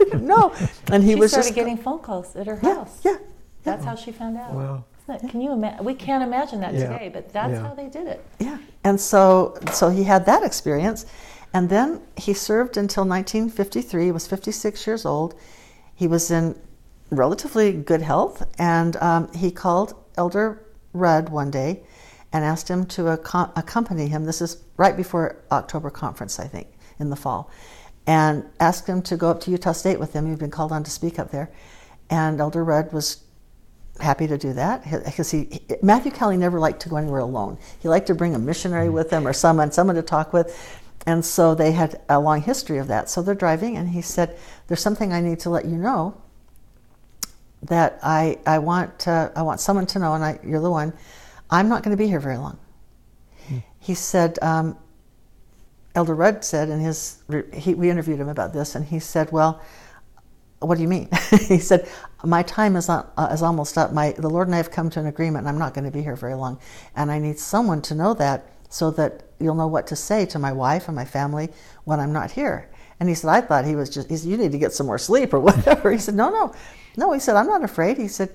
didn't know." And he she was started just getting phone calls at her yeah, house. yeah. That's how she found out. Wow. That- can you imagine? We can't imagine that Yeah. today, but that's Yeah. how they did it. Yeah, and so so he had that experience, and then he served until 1953. He was 56 years old. He was in relatively good health, and um, he called Elder Rudd one day and asked him to acco- accompany him. This is right before October conference, I think, in the fall, and asked him to go up to Utah State with him. He'd been called on to speak up there, and Elder Rudd was happy to do that because he, he- Matthew Cowley never liked to go anywhere alone. He liked to bring a missionary with him or someone someone to talk with, and so they had a long history of that. So they're driving, and he said, "There's something I need to let you know that I I want uh, I want someone to know, and I, you're the one. I'm not going to be here very long." He said. Um, Elder Rudd said in his, he, we interviewed him about this, and he said, "Well, what do you mean? he said, my time is, not, uh, is almost up. My, the Lord and I have come to an agreement, and I'm not going to be here very long. And I need someone to know that so that you'll know what to say to my wife and my family when I'm not here. And he said, I thought he was just, he said, you need to get some more sleep or whatever. He said, no, no. No, he said, I'm not afraid. He said,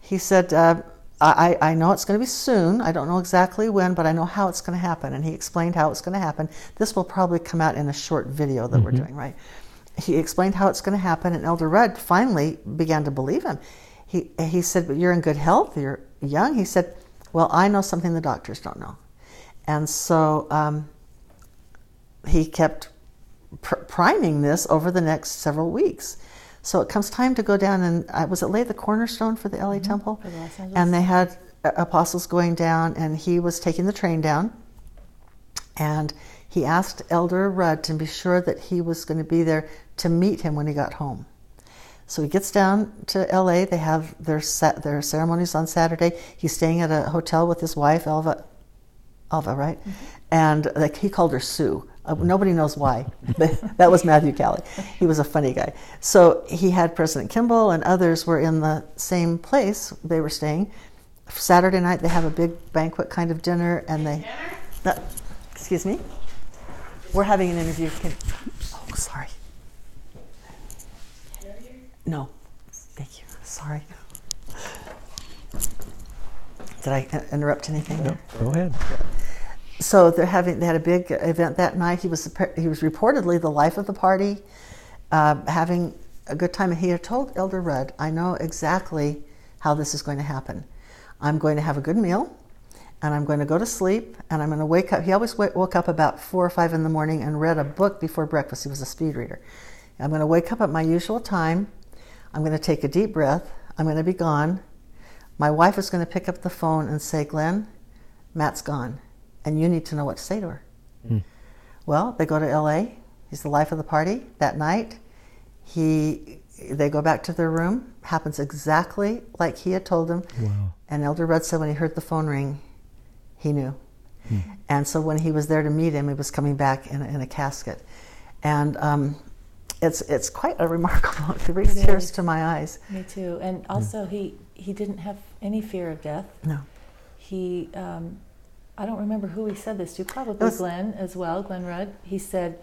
he said, uh, I, I know it's going to be soon. I don't know exactly when, but I know how it's going to happen. And he explained how it's going to happen. This will probably come out in a short video that we're doing, right? he explained how it's going to happen, and Elder Rudd finally began to believe him. He, he said, But you're in good health, you're young. He said, Well, I know something the doctors don't know. And so um, he kept pr- priming this over the next several weeks. So it comes time to go down and uh, was it laid the cornerstone for the LA Temple? the Los Angeles. And they had uh, apostles going down, and he was taking the train down. And he asked Elder Rudd to be sure that he was going to be there to meet him when he got home. So he gets down to LA. They have their sa- their ceremonies on Saturday. He's staying at a hotel with his wife, Elva. Alva, right? And like he called her Sue. Uh, nobody knows why, but that was Matthew Cowley. He was a funny guy. So he had President Kimball and others were in the same place they were staying. Saturday night they have a big banquet kind of dinner, and they. No, excuse me. We're having an interview. Can, oh, sorry. No, thank you. Sorry. Did I interrupt anything? No, go ahead. So they're having they had a big event that night. He was he was reportedly the life of the party, uh, having a good time. And he had told Elder Rudd, "I know exactly how this is going to happen. I'm going to have a good meal, and I'm going to go to sleep, and I'm going to wake up." He always wa- woke up about four or five in the morning and read a book before breakfast. He was a speed reader. I'm going to wake up at my usual time. I'm going to take a deep breath. I'm going to be gone. My wife is going to pick up the phone and say, Glen, Matt's gone, and you need to know what to say to her. Well, they go to LA. He's the life of the party that night. He, they go back to their room. Happens exactly like he had told them. Wow. And Elder Rudd said when he heard the phone ring, he knew. And so when he was there to meet him, he was coming back in a, in a casket. And um, it's, it's quite a remarkable, it brings It tears is. to my eyes. Me too. And also, he he didn't have any fear of death. No. He, um, I don't remember who he said this to. Probably was- Glen as well. Glen Rudd. He said,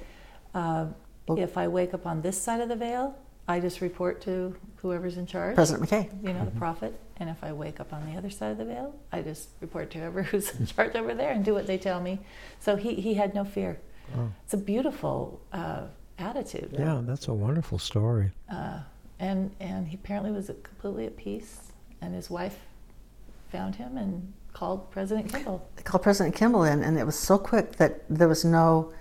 uh, Well- "If I wake up on this side of the veil, I just report to whoever's in charge." President McKay. you know, the prophet. And if I wake up on the other side of the veil, I just report to whoever who's in charge over there and do what they tell me. So he, he had no fear. Wow. It's a beautiful uh, attitude. Yeah, that's a wonderful story. Uh, and, and he apparently was completely at peace. And his wife found him and called President Kimball. They called President Kimball in, and it was so quick that there was no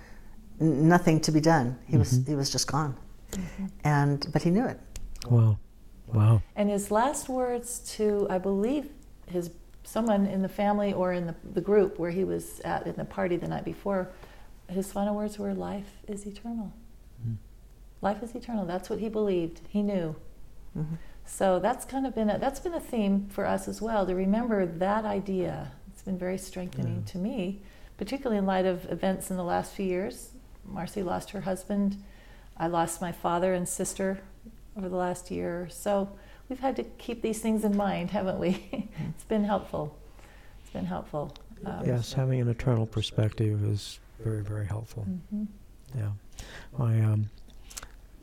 nothing to be done. He was mm-hmm. he was just gone, mm-hmm. and but he knew it. Wow. Wow. And his last words to, I believe, his someone in the family or in the, the group where he was at in the party the night before, his final words were, "Life is eternal." Mm. Life is eternal. That's what he believed. He knew. Mm-hmm. So that's kind of been a, that's been a theme for us as well to remember that idea. It's been very strengthening Yeah. to me, particularly in light of events in the last few years. Marcy lost her husband. I lost my father and sister over the last year. So we've had to keep these things in mind, haven't we? it's been helpful. It's been helpful. Um, Yes, having an eternal perspective is very, very helpful. mhm. Yeah. My um,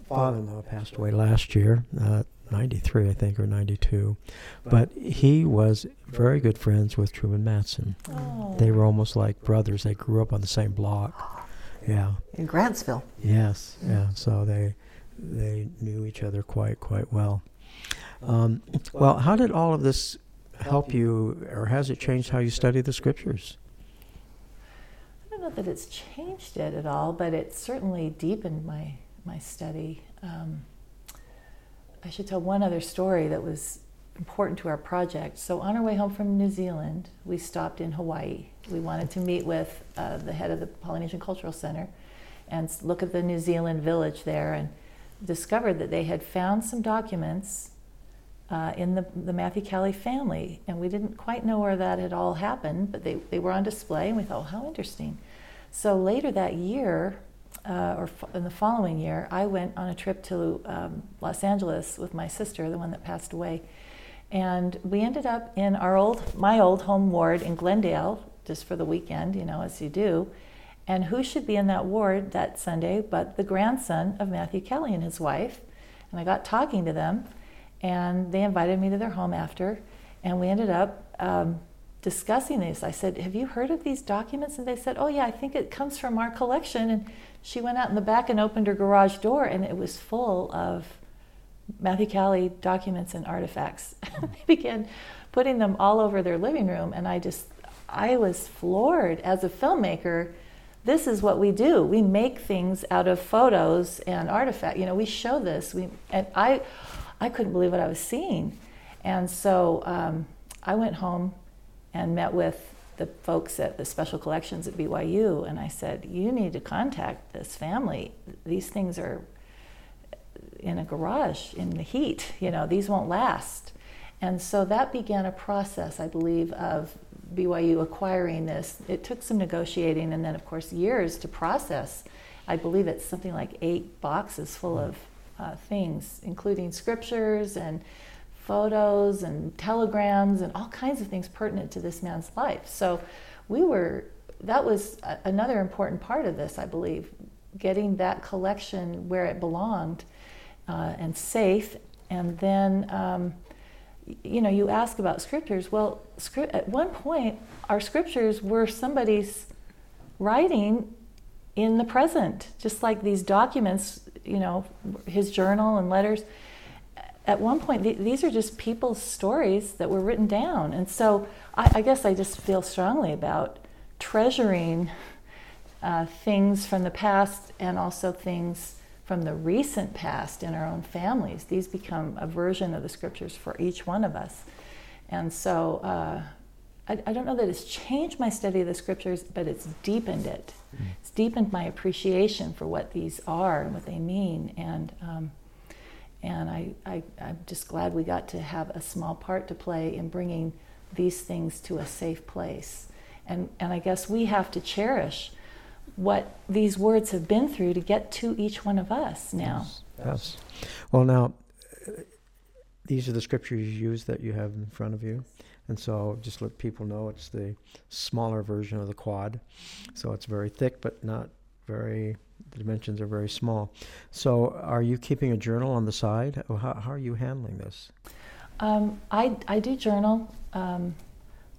father-in-law passed away last year, uh, 93, I think, or 92. But he was very good friends with Truman Madsen. Oh. They were almost like brothers. They grew up on the same block. Yeah. In Grantsville. Yes. Yeah. So they they knew each other quite quite well. Um, well, how did all of this help you, or has it changed how you study the scriptures? I don't know that it's changed it at all, but it certainly deepened my my study. Um, I should tell one other story that was important to our project. So on our way home from New Zealand, we stopped in Hawaii. We wanted to meet with uh, the head of the Polynesian Cultural Center and look at the New Zealand village there, and discovered that they had found some documents uh, in the, the Matthew Cowley family, and we didn't quite know where that had all happened, but they, they were on display, and we thought, well, how interesting. So later that year, uh, or f- in the following year, I went on a trip to um, Los Angeles with my sister, the one that passed away, and we ended up in our old, my old home ward in Glendale, just for the weekend, you know, as you do. And who should be in that ward that Sunday but the grandson of Matthew Cowley and his wife? And I got talking to them, and they invited me to their home after, and we ended up um, discussing this. I said, Have you heard of these documents? And they said, Oh, yeah, I think it comes from our collection. And she went out in the back and opened her garage door, and it was full of Matthew Cowley documents and artifacts. they began putting them all over their living room, and I just, I was floored as a filmmaker. This is what we do. We make things out of photos and artifacts. You know, we show this. We and I, I couldn't believe what I was seeing, and so um, I went home and met with the folks at the special collections at BYU, and I said, "You need to contact this family. These things are in a garage in the heat. You know, these won't last." And so that began a process, I believe, of BYU acquiring this. It took some negotiating and then, of course, years to process. I believe it's something like eight boxes full of uh, things, including scriptures and photos and telegrams and all kinds of things pertinent to this man's life. So we were, that was a, another important part of this, I believe, getting that collection where it belonged uh, and safe. And then, um, you know, you ask about scriptures. Well, script, at one point, our scriptures were somebody's writing in the present, just like these documents, you know, his journal and letters. At one point, th- these are just people's stories that were written down. And so I, I guess I just feel strongly about treasuring uh, things from the past and also things from the recent past in our own families. These become a version of the scriptures for each one of us. And so uh, I, I, don't know that it's changed my study of the scriptures, but it's deepened it. Mm. It's deepened my appreciation for what these are and what they mean. And, um, and I, I, I'm just glad we got to have a small part to play in bringing these things to a safe place. And, and I guess we have to cherish what these words have been through to get to each one of us now. Yes. yes. Well, now, these are the scriptures you use that you have in front of you. And so just let people know it's the smaller version of the quad. So it's very thick, but not very, the dimensions are very small. So are you keeping a journal on the side? How, how are you handling this? Um, I, I do journal, um,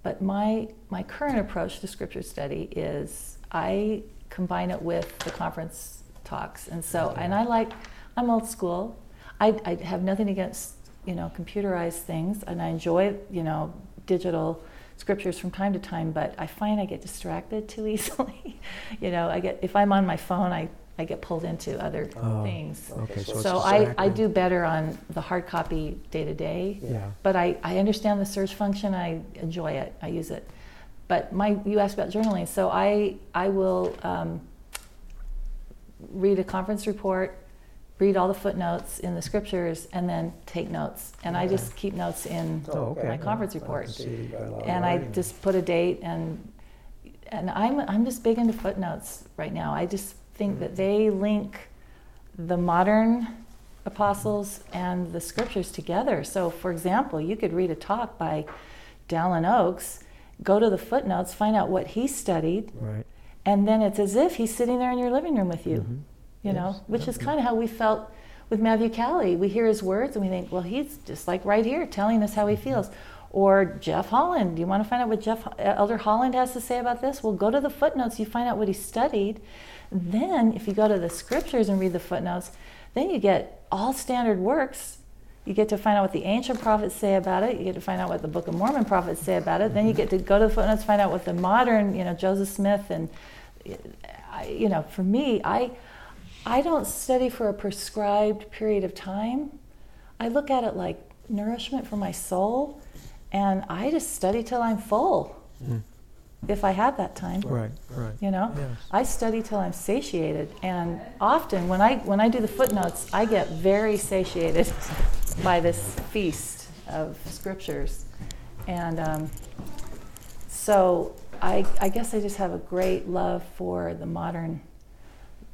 but my, my current approach to scripture study is I combine it with the conference talks. And so, and I like, I'm old school. I, I have nothing against, you know, computerized things, and I enjoy, you know, digital scriptures from time to time, but I find I get distracted too easily. you know, I get, if I'm on my phone, I I get pulled into other Oh, things. Okay, so, So I, I do better on the hard copy day to day. Yeah. But I, I understand the search function. I enjoy it. I use it. But my you asked about journaling. So I I will um, read a conference report, read all the footnotes in the scriptures, and then take notes. And I just keep notes in Oh, okay. my conference I can report. see you got a lot of and I just put a date and and I'm I'm just big into footnotes right now. I just think that they link the modern apostles and the scriptures together. So, for example, you could read a talk by Dallin Oaks, go to the footnotes, find out what he studied, Right. and then it's as if he's sitting there in your living room with you. Mhm. You know, which is kind of how we felt with Matthew Cowley. We hear his words and we think, well, he's just like right here telling us how he feels. Or Jeff Holland. Do you want to find out what Jeff Elder Holland has to say about this? Well, go to the footnotes. You find out what he studied. Then, if you go to the scriptures and read the footnotes, then you get all standard works. You get to find out what the ancient prophets say about it. You get to find out what the Book of Mormon prophets say about it. Then you get to go to the footnotes, find out what the modern, you know, Joseph Smith and, you know, for me, I, I don't study for a prescribed period of time. I look at it like nourishment for my soul, and I just study till I'm full, Mm. If I had that time. Right. Right. You know, Yes. I study till I'm satiated, and often when I when I do the footnotes, I get very satiated by this feast of scriptures, and um, so I I guess I just have a great love for the modern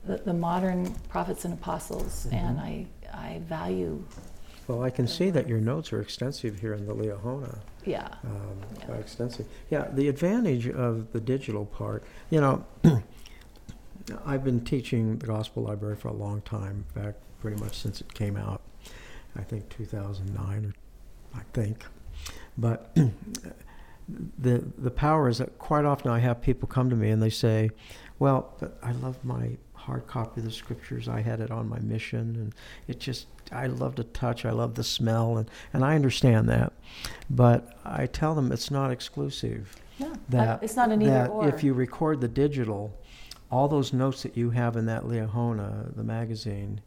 the, the modern prophets and apostles, and I I value Well, I can see that your notes are extensive here in the Liahona. yeah Um, Yeah. extensive. Yeah, the advantage of the digital part, you know, I've been teaching the Gospel Library for a long time, in fact, pretty much since it came out. I think 2009, or I think. But the the power is that quite often I have people come to me and they say, "Well, but I love my hard copy of the scriptures. I had it on my mission, and it just I love the touch. I love the smell, and and I understand that, but I tell them it's not exclusive. no uh, That it's not an either that or. if you record the digital, all those notes that you have in that Liahona, the magazine,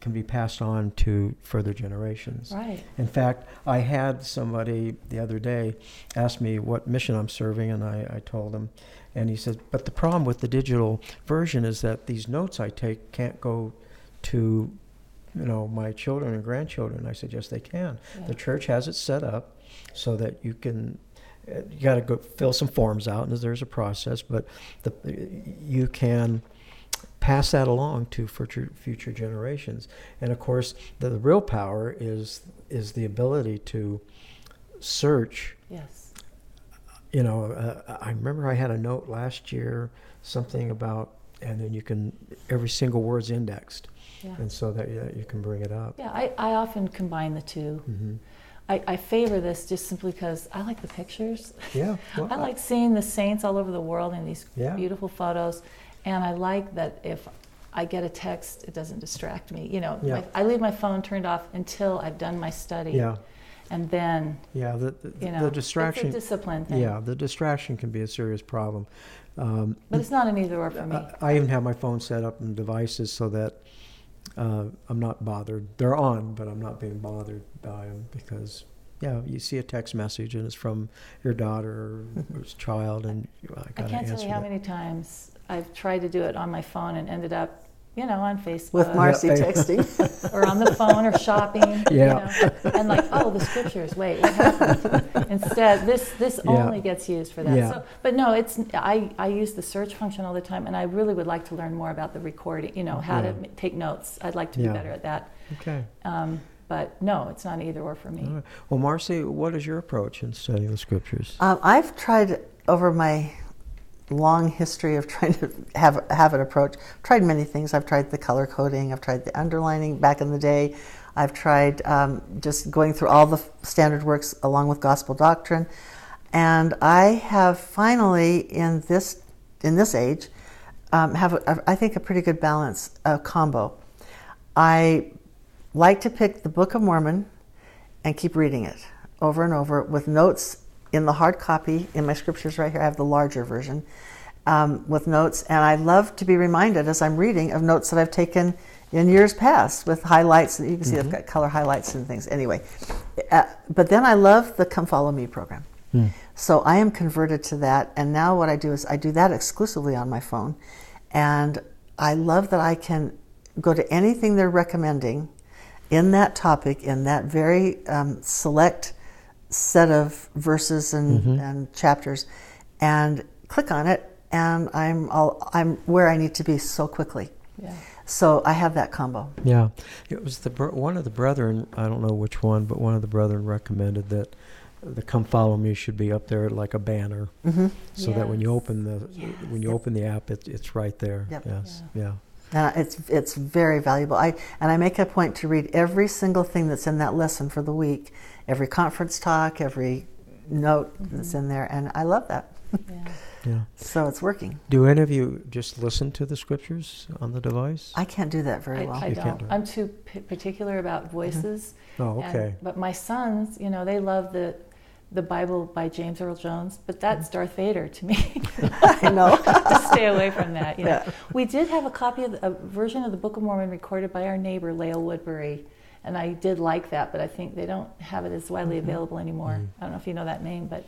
can be passed on to further generations. right In fact, I had somebody the other day ask me what mission I'm serving, and I, I told him. And he said, But the problem with the digital version is that these notes I take can't go to you know my children and grandchildren. I said, Yes, they can. Yeah. The church has it set up so that you can. uh, You got to go fill some forms out, and there's a process, but the, you can pass that along to future future generations. And of course, the, the real power is is the ability to search. yes You know, uh, I remember I had a note last year, something about, and then you can every single word's indexed, yeah and so that you, you can bring it up. yeah I, I often combine the two hmm I, I favor this just simply because I like the pictures. Yeah, well, I like seeing the saints all over the world in these Yeah. beautiful photos, and I like that if I get a text, it doesn't distract me. You know, Yeah. my, I leave my phone turned off until I've done my study, Yeah, and then yeah. The the, you know, the distraction. It's a discipline thing. Yeah, the distraction can be a serious problem. Um, but it's not an either or for me. I, I even have my phone set up in devices so that uh, I'm not bothered. They're on, but I'm not being bothered by them because, yeah, you see a text message and it's from your daughter or his child, and you, I I can't tell you how that. many times I've tried to do it on my phone and ended up, you know, on Facebook With Marcy Yeah. texting. or on the phone or shopping. Yeah. You know, and like, oh, the scriptures. Wait, what happened? Instead, this this Yeah. only gets used for that. Yeah. So, but no, it's I I use the search function all the time, and I really would like to learn more about the recording. You know, how to Yeah. m- take notes. I'd like to Yeah. be better at that. Okay. Um, but no, it's not either or for me. All right. Well, Marcy, what is your approach in studying the scriptures? Um, I've tried over my long history of trying to have have an approach. I've tried many things. I've tried the color coding. I've tried the underlining back in the day. I've tried um, just going through all the standard works along with gospel doctrine, and I have finally in this in this age um, have a, I think a pretty good balance uh, combo. I like to pick the Book of Mormon and keep reading it over and over with notes in the hard copy in my scriptures right here. I have the larger version, um, with notes, and I love to be reminded as I'm reading of notes that I've taken in years past with highlights. You can see I've got color highlights and things. Anyway, uh, but then I love the Come Follow Me program. So I am converted to that, and now what I do is I do that exclusively on my phone, and I love that I can go to anything they're recommending in that topic in that very um, select set of verses and, and chapters, and click on it, and I'm all, I'm where I need to be so quickly. Yeah. So I have that combo. Yeah, it was the br- one of the brethren. I don't know which one, but one of the brethren recommended that the "Come Follow Me" should be up there like a banner, hmm so that when you open the when you Yep. open the app, it, it's right there. Yep. Yes. Yeah. Uh, it's it's very valuable. I and I make a point to read every single thing that's in that lesson for the week, every conference talk, every note that's in mm-hmm. there, and I love that. Yeah. Yeah. So it's working. Do any of you just listen to the scriptures on the device? I can't do that very I, well. I You can't don't. do it. I'm too p- particular about mm-hmm. voices. oh, and- okay. but my sons, you know, they love the the Bible by James Earl Jones, but that's mm-hmm. Darth Vader to me. I know. to stay away from that. You know. Yeah. We did have a copy of the, a version of the Book of Mormon recorded by our neighbor Lael Woodbury, and I did like that, but I think they don't have it as widely available anymore. I don't know if you know that name, but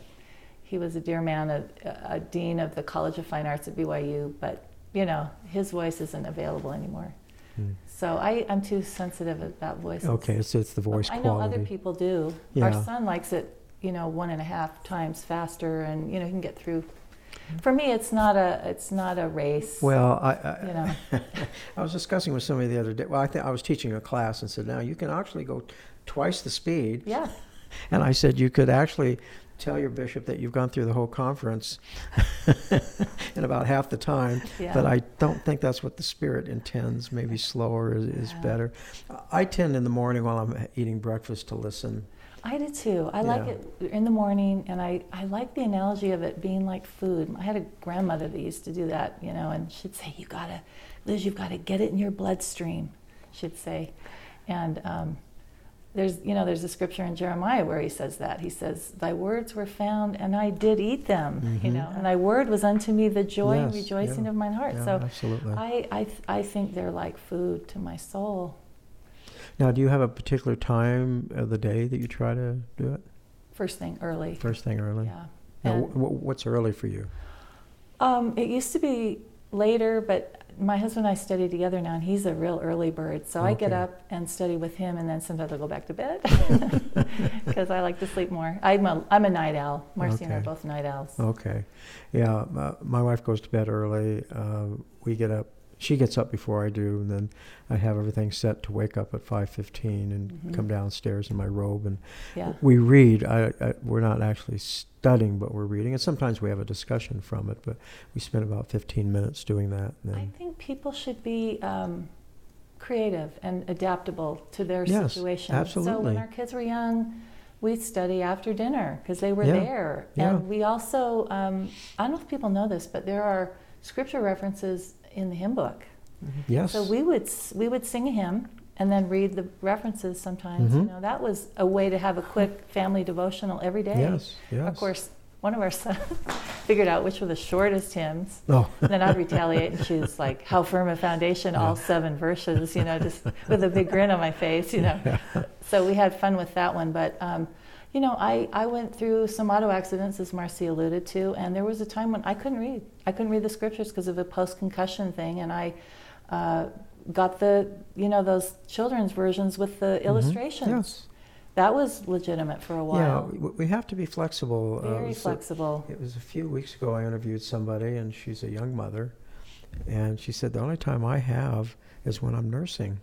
he was a dear man, a, a dean of the College of Fine Arts at BYU, but you know his voice isn't available anymore. Hmm. So I, I'm too sensitive about voices. Okay, it's it's the voice I know other people do. Yeah. Our son likes it, you know, one and a half times faster, and you know he can get through. For me, it's not a it's not a race. Well, I, I, you know, I was discussing with somebody the other day. Well, I think I was teaching a class and said, now you can actually go twice the speed. yeah, And I said, you could actually tell your bishop that you've gone through the whole conference in about half the time. yeah. But I don't think that's what the Spirit intends. Maybe slower is, is Yeah. better. I tend in the morning while I'm eating breakfast to listen. I did too. I like it in the morning, and I, I like the analogy of it being like food. I had a grandmother that used to do that, you know, and she'd say, "You gotta, Liz, you've got to get it in your bloodstream," she'd say, and um, there's you know there's a scripture in Jeremiah where he says that he says, "Thy words were found, and I did eat them," you Mhm. know, and thy word was unto me the joy and rejoicing yeah, of mine heart. Yeah, so absolutely. I I th- I think they're like food to my soul. now, do you have a particular time of the day that you try to do it? First thing early. First thing early? Yeah. Now, wh- what's early for you? Um, it used to be later, but my husband and I study together now, and he's a real early bird. So I get up and study with him, and then sometimes I go back to bed because I like to sleep more. I'm a, I'm a night owl. Marcy and I are both night owls. Okay. Yeah, my, my wife goes to bed early. Uh, we get up. She gets up before I do, and then I have everything set to wake up at 5:15 and Mhm. come downstairs in my robe and Yeah. we read. I, I, we're not actually studying, but we're reading, and sometimes we have a discussion from it. But we spend about 15 minutes doing that. And I think people should be um, creative and adaptable to their Yes, situation. So when our kids were young, we'd study after dinner because they were Yeah, there. yeah. And we also, um, I don't know if people know this, but there are scripture references in the hymn book. yes. So we would we would sing a hymn and then read the references sometimes. You Mhm. know, that was a way to have a quick family devotional every day. Yes. Yes. Of course, one of our sons figured out which were the shortest hymns. Oh. And then I'd retaliate and choose like "How Firm a Foundation," all seven verses. You know, just with a big grin on my face. You know, so we had fun with that one. But um, you know, I, I went through some auto accidents, as Marcy alluded to, and there was a time when I couldn't read. I couldn't read the scriptures because of a post concussion thing, and I uh, got the you know those children's versions with the illustrations. Mm-hmm. Yes. That was legitimate for a while. w- we have to be flexible. Uh, Very so- flexible. It was a few weeks ago I interviewed somebody, and she's a young mother. And she said, The only time I have is when I'm nursing.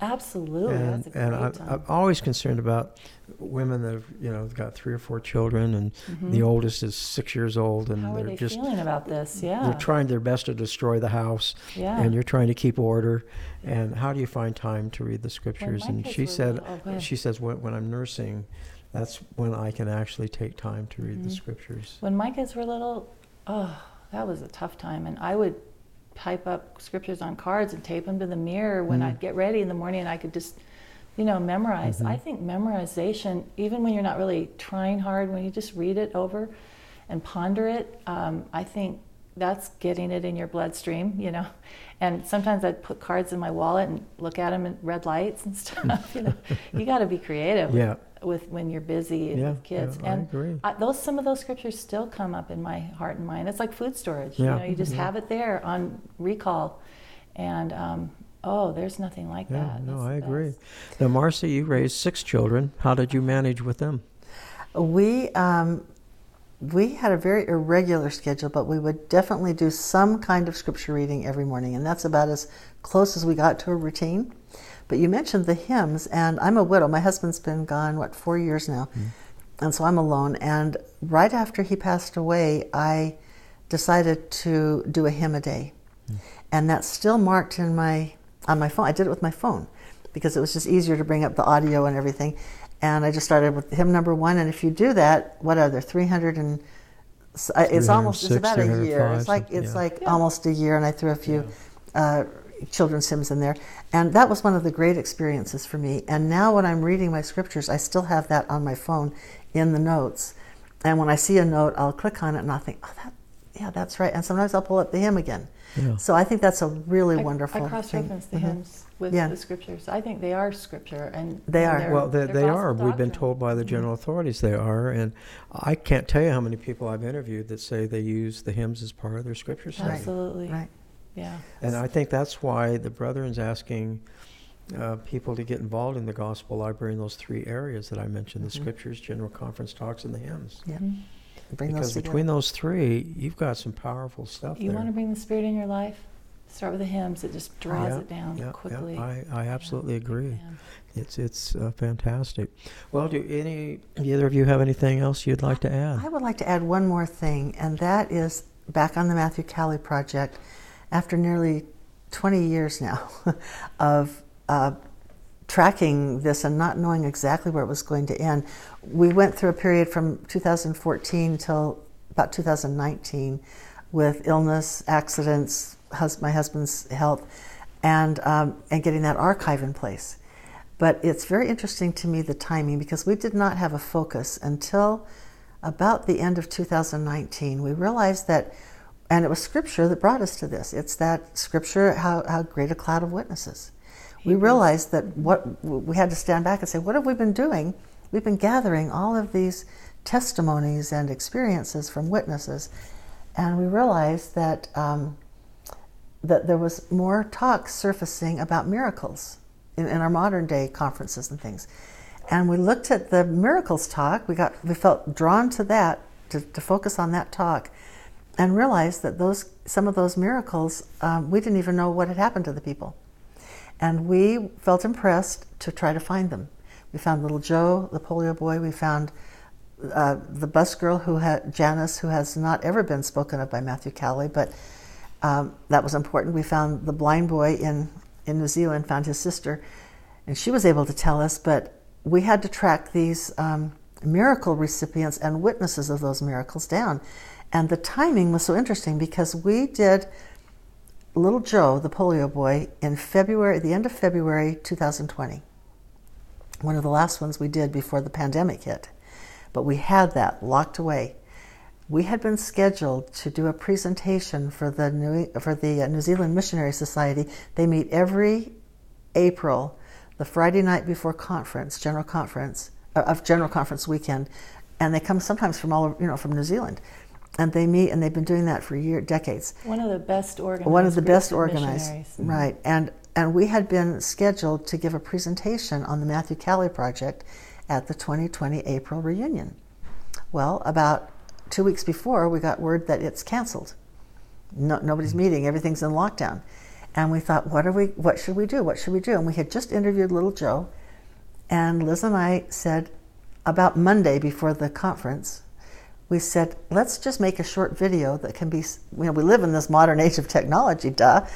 Absolutely, and that's a great and I, time. I'm always concerned about women that have, you know, got three or four children, and the Mhm. oldest is six years old, and How they're they just. feeling about this? Yeah, They're trying their best to destroy the house, yeah. and you're trying to keep order. And how do you find time to read the scriptures? my and she said, oh, she says, when, when I'm nursing, that's when I can actually take time to read the Mhm. scriptures. When my kids were little, oh, that was a tough time. And I would type up scriptures on cards and tape them to the mirror when Mm. I'd get ready in the morning and I could just, you know, memorize. Mhm. I think memorization, even when you're not really trying hard, when you just read it over and ponder it, um, I think that's getting it in your bloodstream, you know. And sometimes I'd put cards in my wallet and look at them in red lights and stuff. You know, you got to be creative. Yeah. With when you're busy Yeah, with kids, yeah, I and agree. those some of those scriptures still come up in my heart and mind. It's like food storage. Yeah, You know, you just yeah. have it there on recall, and um, oh, there's nothing like Yeah, that. no, That's I agree. best. Now, Marcy, you raised six children. How did you manage with them? We um, we had a very irregular schedule, but we would definitely do some kind of scripture reading every morning, and that's about as close as we got to a routine. But you mentioned the hymns, and I'm a widow. My husband's been gone what four years now, and so I'm alone. And right after he passed away, I decided to do a hymn a day, and that's still marked in my on my phone. I did it with my phone because it was just easier to bring up the audio and everything. And I just started with hymn number one. And if you do that, what are there? Three hundred and uh, it's almost it's about a year. It's like it's yeah. like Yeah. almost a year. And I threw a few uh, children's hymns in there, and that was one of the great experiences for me. And now when I'm reading my scriptures, I still have that on my phone in the notes. And when I see a note, I'll click on it and I'll think, oh, that, yeah, that's right. And sometimes I'll pull up the hymn again. Yeah. So I think that's a really I- wonderful I cross-reference the thing. Mhm. hymns with Yeah. the scriptures. I think they are scripture, and They are. they're- Well, they, they're they gospel are. We've been told by the general authorities they are, and I can't tell you how many people I've interviewed that say they use the hymns as part of their scripture study. Absolutely. Right. Yeah. And I think that's why the Brethren's asking uh, people to get involved in the gospel library in those three areas that I mentioned: the Mhm. scriptures, general conference talks, and the hymns. Yeah. Mhm. Bring because together. between those three, you've got some powerful stuff You there. want to bring the spirit in your life? Start with the hymns. It just draws Yeah, it down yeah, quickly. Yeah, I, I absolutely agree. Yeah. It's it's uh, fantastic. Well, do any either of you have anything else you'd like to add? I would like to add one more thing, and that is back on the Matthew Cowley project. After nearly 20 years now of uh, tracking this and not knowing exactly where it was going to end, we went through a period from 2014 till about 2019 with illness, accidents, hus- my husband's health, and um, and getting that archive in place. But it's very interesting to me the timing because we did not have a focus until about the end of 2019. We realized that, and it was Scripture that brought us to this. It's that Scripture, how, how great a cloud of witnesses. We realized that what we had to stand back and say, what have we been doing? We've been gathering all of these testimonies and experiences from witnesses, and we realized that um, that there was more talk surfacing about miracles in, in our modern day conferences and things. And we looked at the miracles talk. We got we felt drawn to that to, to focus on that talk, and realized that those some of those miracles um, we didn't even know what had happened to the people, and we felt impressed to try to find them. We found little Joe, the polio boy. We found uh, the bus girl who had Janice, who has not ever been spoken of by Matthew Cowley, but um, that was important. We found the blind boy in, in New Zealand, found his sister, and she was able to tell us, but we had to track these um, miracle recipients and witnesses of those miracles down. And the timing was so interesting because we did Little Joe, the polio boy, in February, the end of February 2020. One of the last ones we did before the pandemic hit. But we had that locked away we had been scheduled to do a presentation for the New, for the uh, New Zealand Missionary Society. They meet every April, the Friday night before conference, general conference uh, of general conference weekend, and they come sometimes from all you know from New Zealand, and they meet and they've been doing that for year decades. One of the best organized. One of the best organized, right? And and we had been scheduled to give a presentation on the Matthew Cowley project at the 2020 April reunion. Well, about two weeks before, we got word that it's canceled. No, nobody's meeting. Everything's in lockdown. And we thought, what are we? What should we do? What should we do? And we had just interviewed little Joe, and Liz and I said about Monday before the conference, we said, let's just make a short video that can be. You know, we live in this modern age of technology. Duh.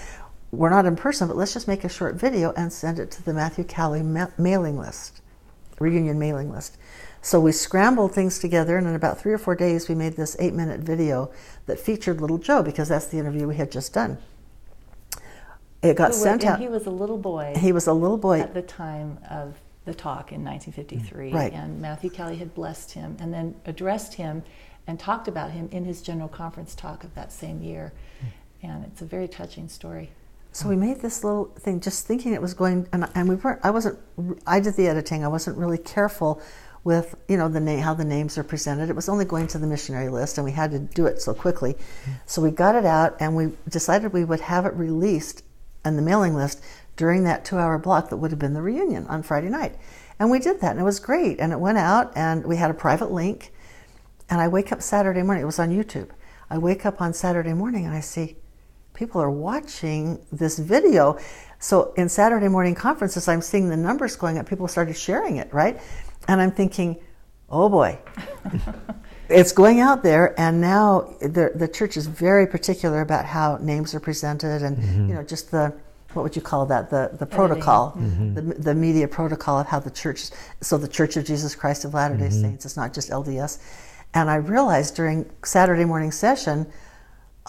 We're not in person, but let's just make a short video and send it to the Matthew Cowley ma- mailing list, reunion mailing list. So we scrambled things together, and in about three or four days, we made this eight minute video that featured Little Joe because that's the interview we had just done. It got wa- sent out. He was a little boy He was a little boy. at the time of the talk in 1953, Right. and Matthew Cowley had blessed him and then addressed him and talked about him in his general conference talk of that same year. Hmm. And it's a very touching story. So we made this little thing, just thinking it was going, and, and we weren't. I wasn't. I did the editing. I wasn't really careful with you know the name, how the names are presented. It was only going to the missionary list, and we had to do it so quickly. Hmm. So we got it out, and we decided we would have it released on the mailing list during that two-hour block that would have been the reunion on Friday night. And we did that, and it was great. And it went out, and we had a private link. And I wake up Saturday morning. It was on YouTube. I wake up on Saturday morning, and I see people are watching this video. So in Saturday morning conferences, I'm seeing the numbers going up. People started sharing it, right? And I'm thinking, oh boy, it's going out there. And now the, the church is very particular about how names are presented and, mm-hmm. you know, just the, what would you call that? The, the protocol, mm-hmm. the, the media protocol of how the church, so the Church of Jesus Christ of Latter day mm-hmm. Saints, it's not just LDS. And I realized during Saturday morning session,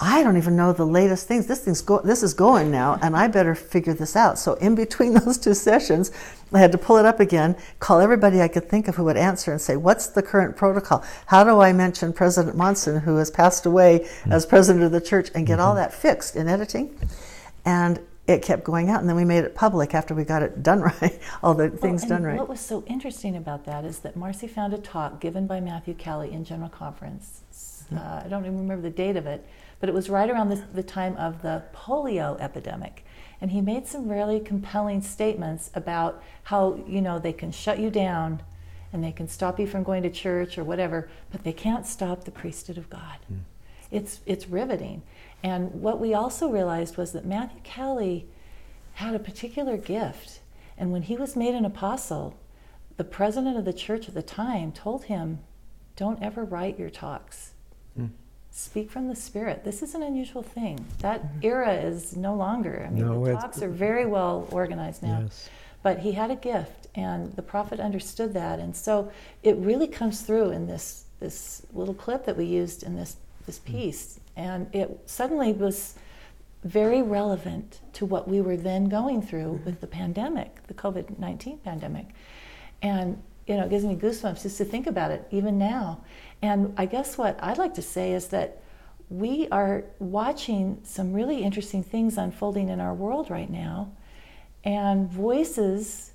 I don't even know the latest things. This thing's go- this is going now, and I better figure this out. So in between those two sessions, I had to pull it up again, call everybody I could think of who would answer, and say, "What's the current protocol? How do I mention President Monson, who has passed away mm-hmm. as president of the church, and get mm-hmm. all that fixed in editing?" And it kept going out, and then we made it public after we got it done right, all the things well, done right. What was so interesting about that is that Marcy found a talk given by Matthew Cowley in General Conference. Mm-hmm. Uh, I don't even remember the date of it but it was right around the, the time of the polio epidemic. And he made some really compelling statements about how, you know, they can shut you down and they can stop you from going to church or whatever, but they can't stop the priesthood of God. Mm. It's, it's riveting. And what we also realized was that Matthew Cowley had a particular gift. And when he was made an apostle, the president of the church at the time told him, Don't ever write your talks. Mm speak from the spirit. This is an unusual thing. That mm-hmm. era is no longer. I mean, no, the talks are very well organized now. Yes. But he had a gift, and the prophet understood that, and so it really comes through in this this little clip that we used in this this piece, and it suddenly was very relevant to what we were then going through with the pandemic, the COVID nineteen pandemic, and you know, it gives me goosebumps just to think about it, even now. And I guess what I'd like to say is that we are watching some really interesting things unfolding in our world right now, and voices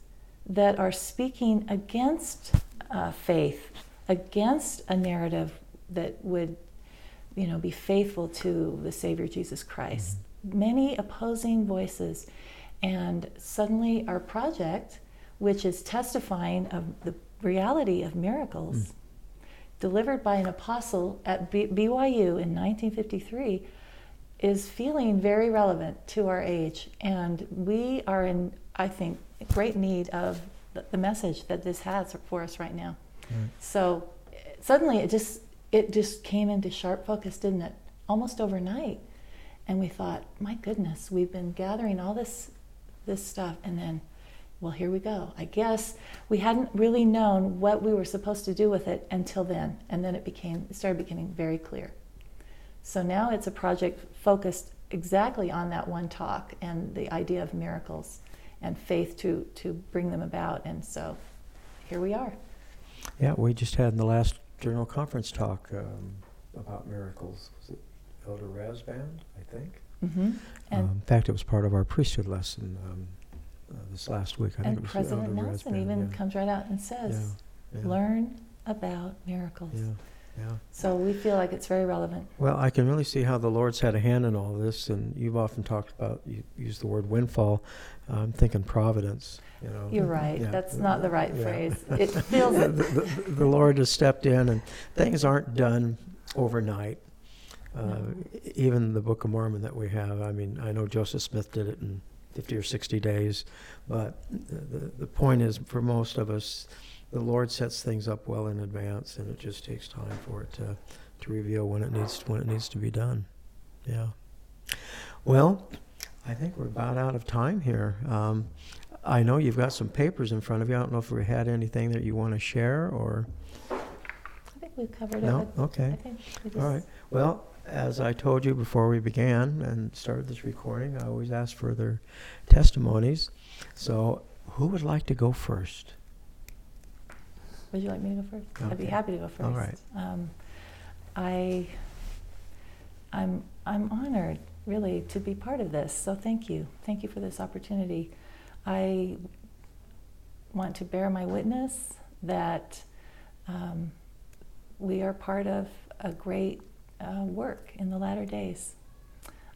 that are speaking against uh, faith, against a narrative that would, you know, be faithful to the Savior Jesus Christ. Mm-hmm. Many opposing voices, and suddenly our project which is testifying of the reality of miracles mm. delivered by an apostle at B- BYU in 1953 is feeling very relevant to our age. And we are in, I think, great need of the, message that this has for us right now. Right. So suddenly it just it just came into sharp focus, didn't it? Almost overnight. And we thought, my goodness, we've been gathering all this this stuff and then well, here we go. I guess we hadn't really known what we were supposed to do with it until then, and then it became it started becoming very clear. So now it's a project focused exactly on that one talk and the idea of miracles and faith to to bring them about. And so here we are. Yeah, we just had in the last general conference talk um, about miracles. Was it Elder Rasband, I think? Mm-hmm. Um, in fact, it was part of our priesthood lesson. Um, uh, this last week. I and think President Nelson even yeah. comes right out and says, yeah, yeah. "Learn about miracles." Yeah. Yeah. So we feel like it's very relevant. Well, I can really see how the Lord's had a hand in all this, and you've often talked about you use the word windfall. I'm thinking providence. You know. You're right. Yeah. That's not the right phrase. It feels the, the, the, Lord has stepped in, and things aren't done overnight. Uh, no. Even the Book of Mormon that we have. I mean, I know Joseph Smith did it in 50 or 60 days. But the, the point is, for most of us, the Lord sets things up well in advance, and it just takes time for it to, to reveal when it needs to, when it needs to be done. Yeah. Well, I think we're about out of time here. Um, I know you've got some papers in front of you. I don't know if we had anything that you want to share or. I think we've covered no? it. No. Okay. All right. Well, as I told you before we began and started this recording, I always ask for their testimonies. So, who would like to go first? Would you like me to go first? Okay. I'd be happy to go first. All right. Um, I, I'm, I'm honored, really, to be part of this. So thank you. Thank you for this opportunity. I want to bear my witness that um, we are part of a great uh, work in the latter days.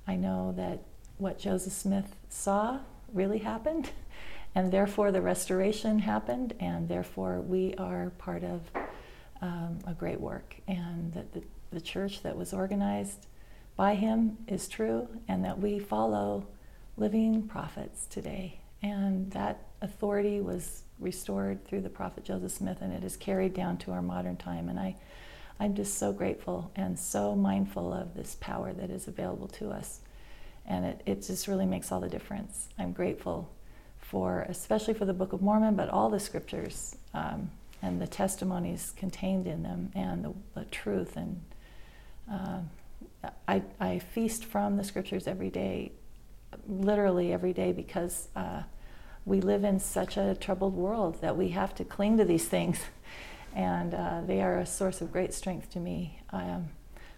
I know that what Joseph Smith saw really happened, and therefore the restoration happened, and therefore we are part of um, a great work, and that the, the church that was organized by him is true, and that we follow living prophets today. And that authority was restored through the prophet Joseph Smith, and it is carried down to our modern time. And I, I'm just so grateful and so mindful of this power that is available to us. And it, it just really makes all the difference. I'm grateful for, especially for the Book of Mormon, but all the scriptures um, and the testimonies contained in them and the, the truth. And uh, I, I feast from the scriptures every day, literally every day, because. Uh, we live in such a troubled world that we have to cling to these things. And uh, they are a source of great strength to me. I am,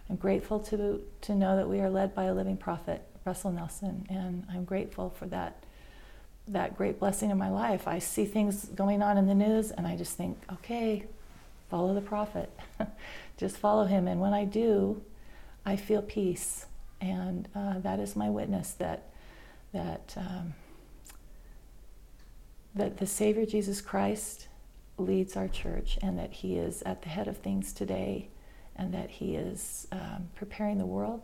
I'm grateful to, to know that we are led by a living prophet, Russell Nelson, and I'm grateful for that, that great blessing in my life. I see things going on in the news, and I just think, okay, follow the prophet. just follow him. And when I do, I feel peace. And uh, that is my witness that, that um, that the Savior Jesus Christ leads our church and that He is at the head of things today and that He is um, preparing the world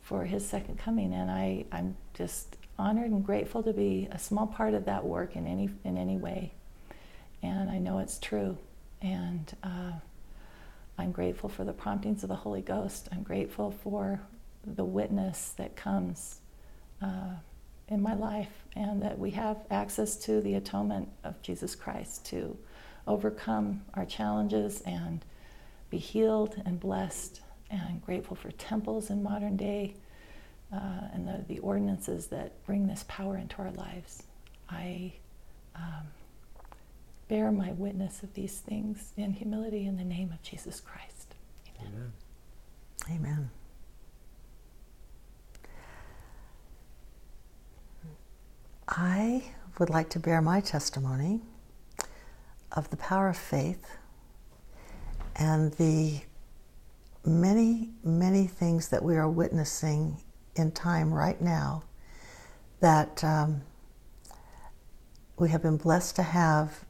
for His second coming. And I, I'm just honored and grateful to be a small part of that work in any, in any way. And I know it's true. And uh, I'm grateful for the promptings of the Holy Ghost. I'm grateful for the witness that comes. Uh, in my life, and that we have access to the atonement of Jesus Christ to overcome our challenges and be healed and blessed. And I'm grateful for temples in modern day uh, and the, the ordinances that bring this power into our lives. I um, bear my witness of these things in humility in the name of Jesus Christ. Amen. Amen. Amen. I would like to bear my testimony of the power of faith and the many, many things that we are witnessing in time right now that um, we have been blessed to have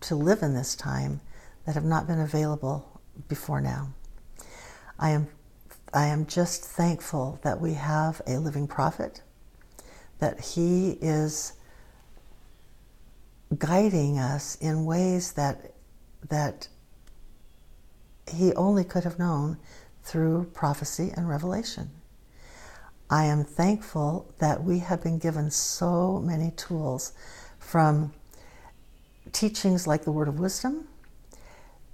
to live in this time that have not been available before now. I am, I am just thankful that we have a living prophet that He is guiding us in ways that that He only could have known through prophecy and revelation. I am thankful that we have been given so many tools from teachings like the Word of Wisdom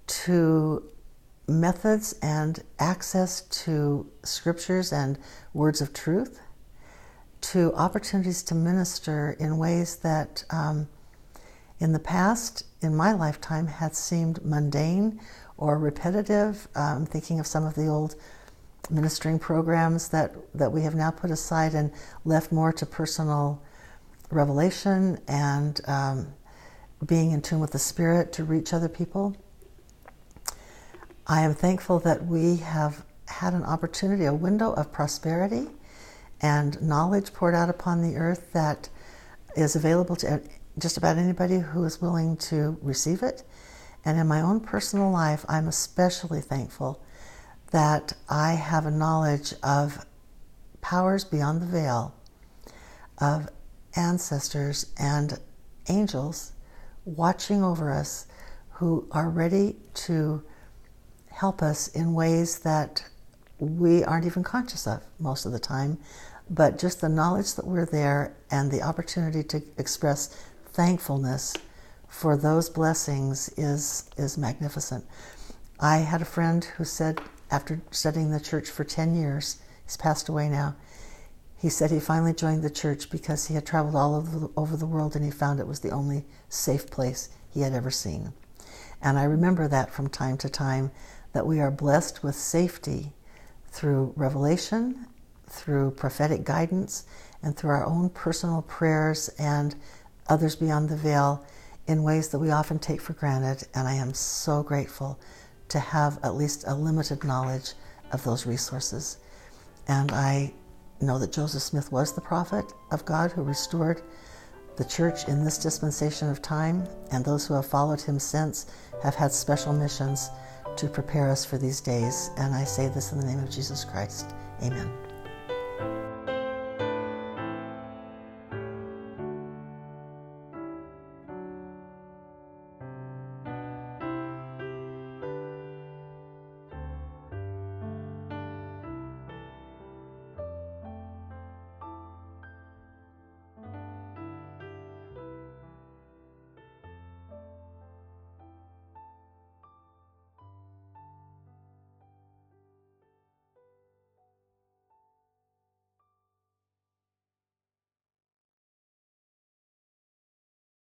to methods and access to scriptures and words of truth to opportunities to minister in ways that um, in the past, in my lifetime, had seemed mundane or repetitive. I'm um, thinking of some of the old ministering programs that, that we have now put aside and left more to personal revelation and um, being in tune with the Spirit to reach other people. I am thankful that we have had an opportunity, a window of prosperity and knowledge poured out upon the earth that is available to just about anybody who is willing to receive it. And in my own personal life, I'm especially thankful that I have a knowledge of powers beyond the veil, of ancestors and angels watching over us who are ready to help us in ways that we aren't even conscious of most of the time, but just the knowledge that we're there and the opportunity to express thankfulness for those blessings is, is magnificent. I had a friend who said, after studying the church for 10 years, he's passed away now, he said he finally joined the church because he had traveled all over the, over the world and he found it was the only safe place he had ever seen. And I remember that from time to time that we are blessed with safety through revelation, through prophetic guidance, and through our own personal prayers and others beyond the veil in ways that we often take for granted. And I am so grateful to have at least a limited knowledge of those resources. And I know that Joseph Smith was the prophet of God who restored the church in this dispensation of time, and those who have followed him since have had special missions to prepare us for these days. And I say this in the name of Jesus Christ. Amen.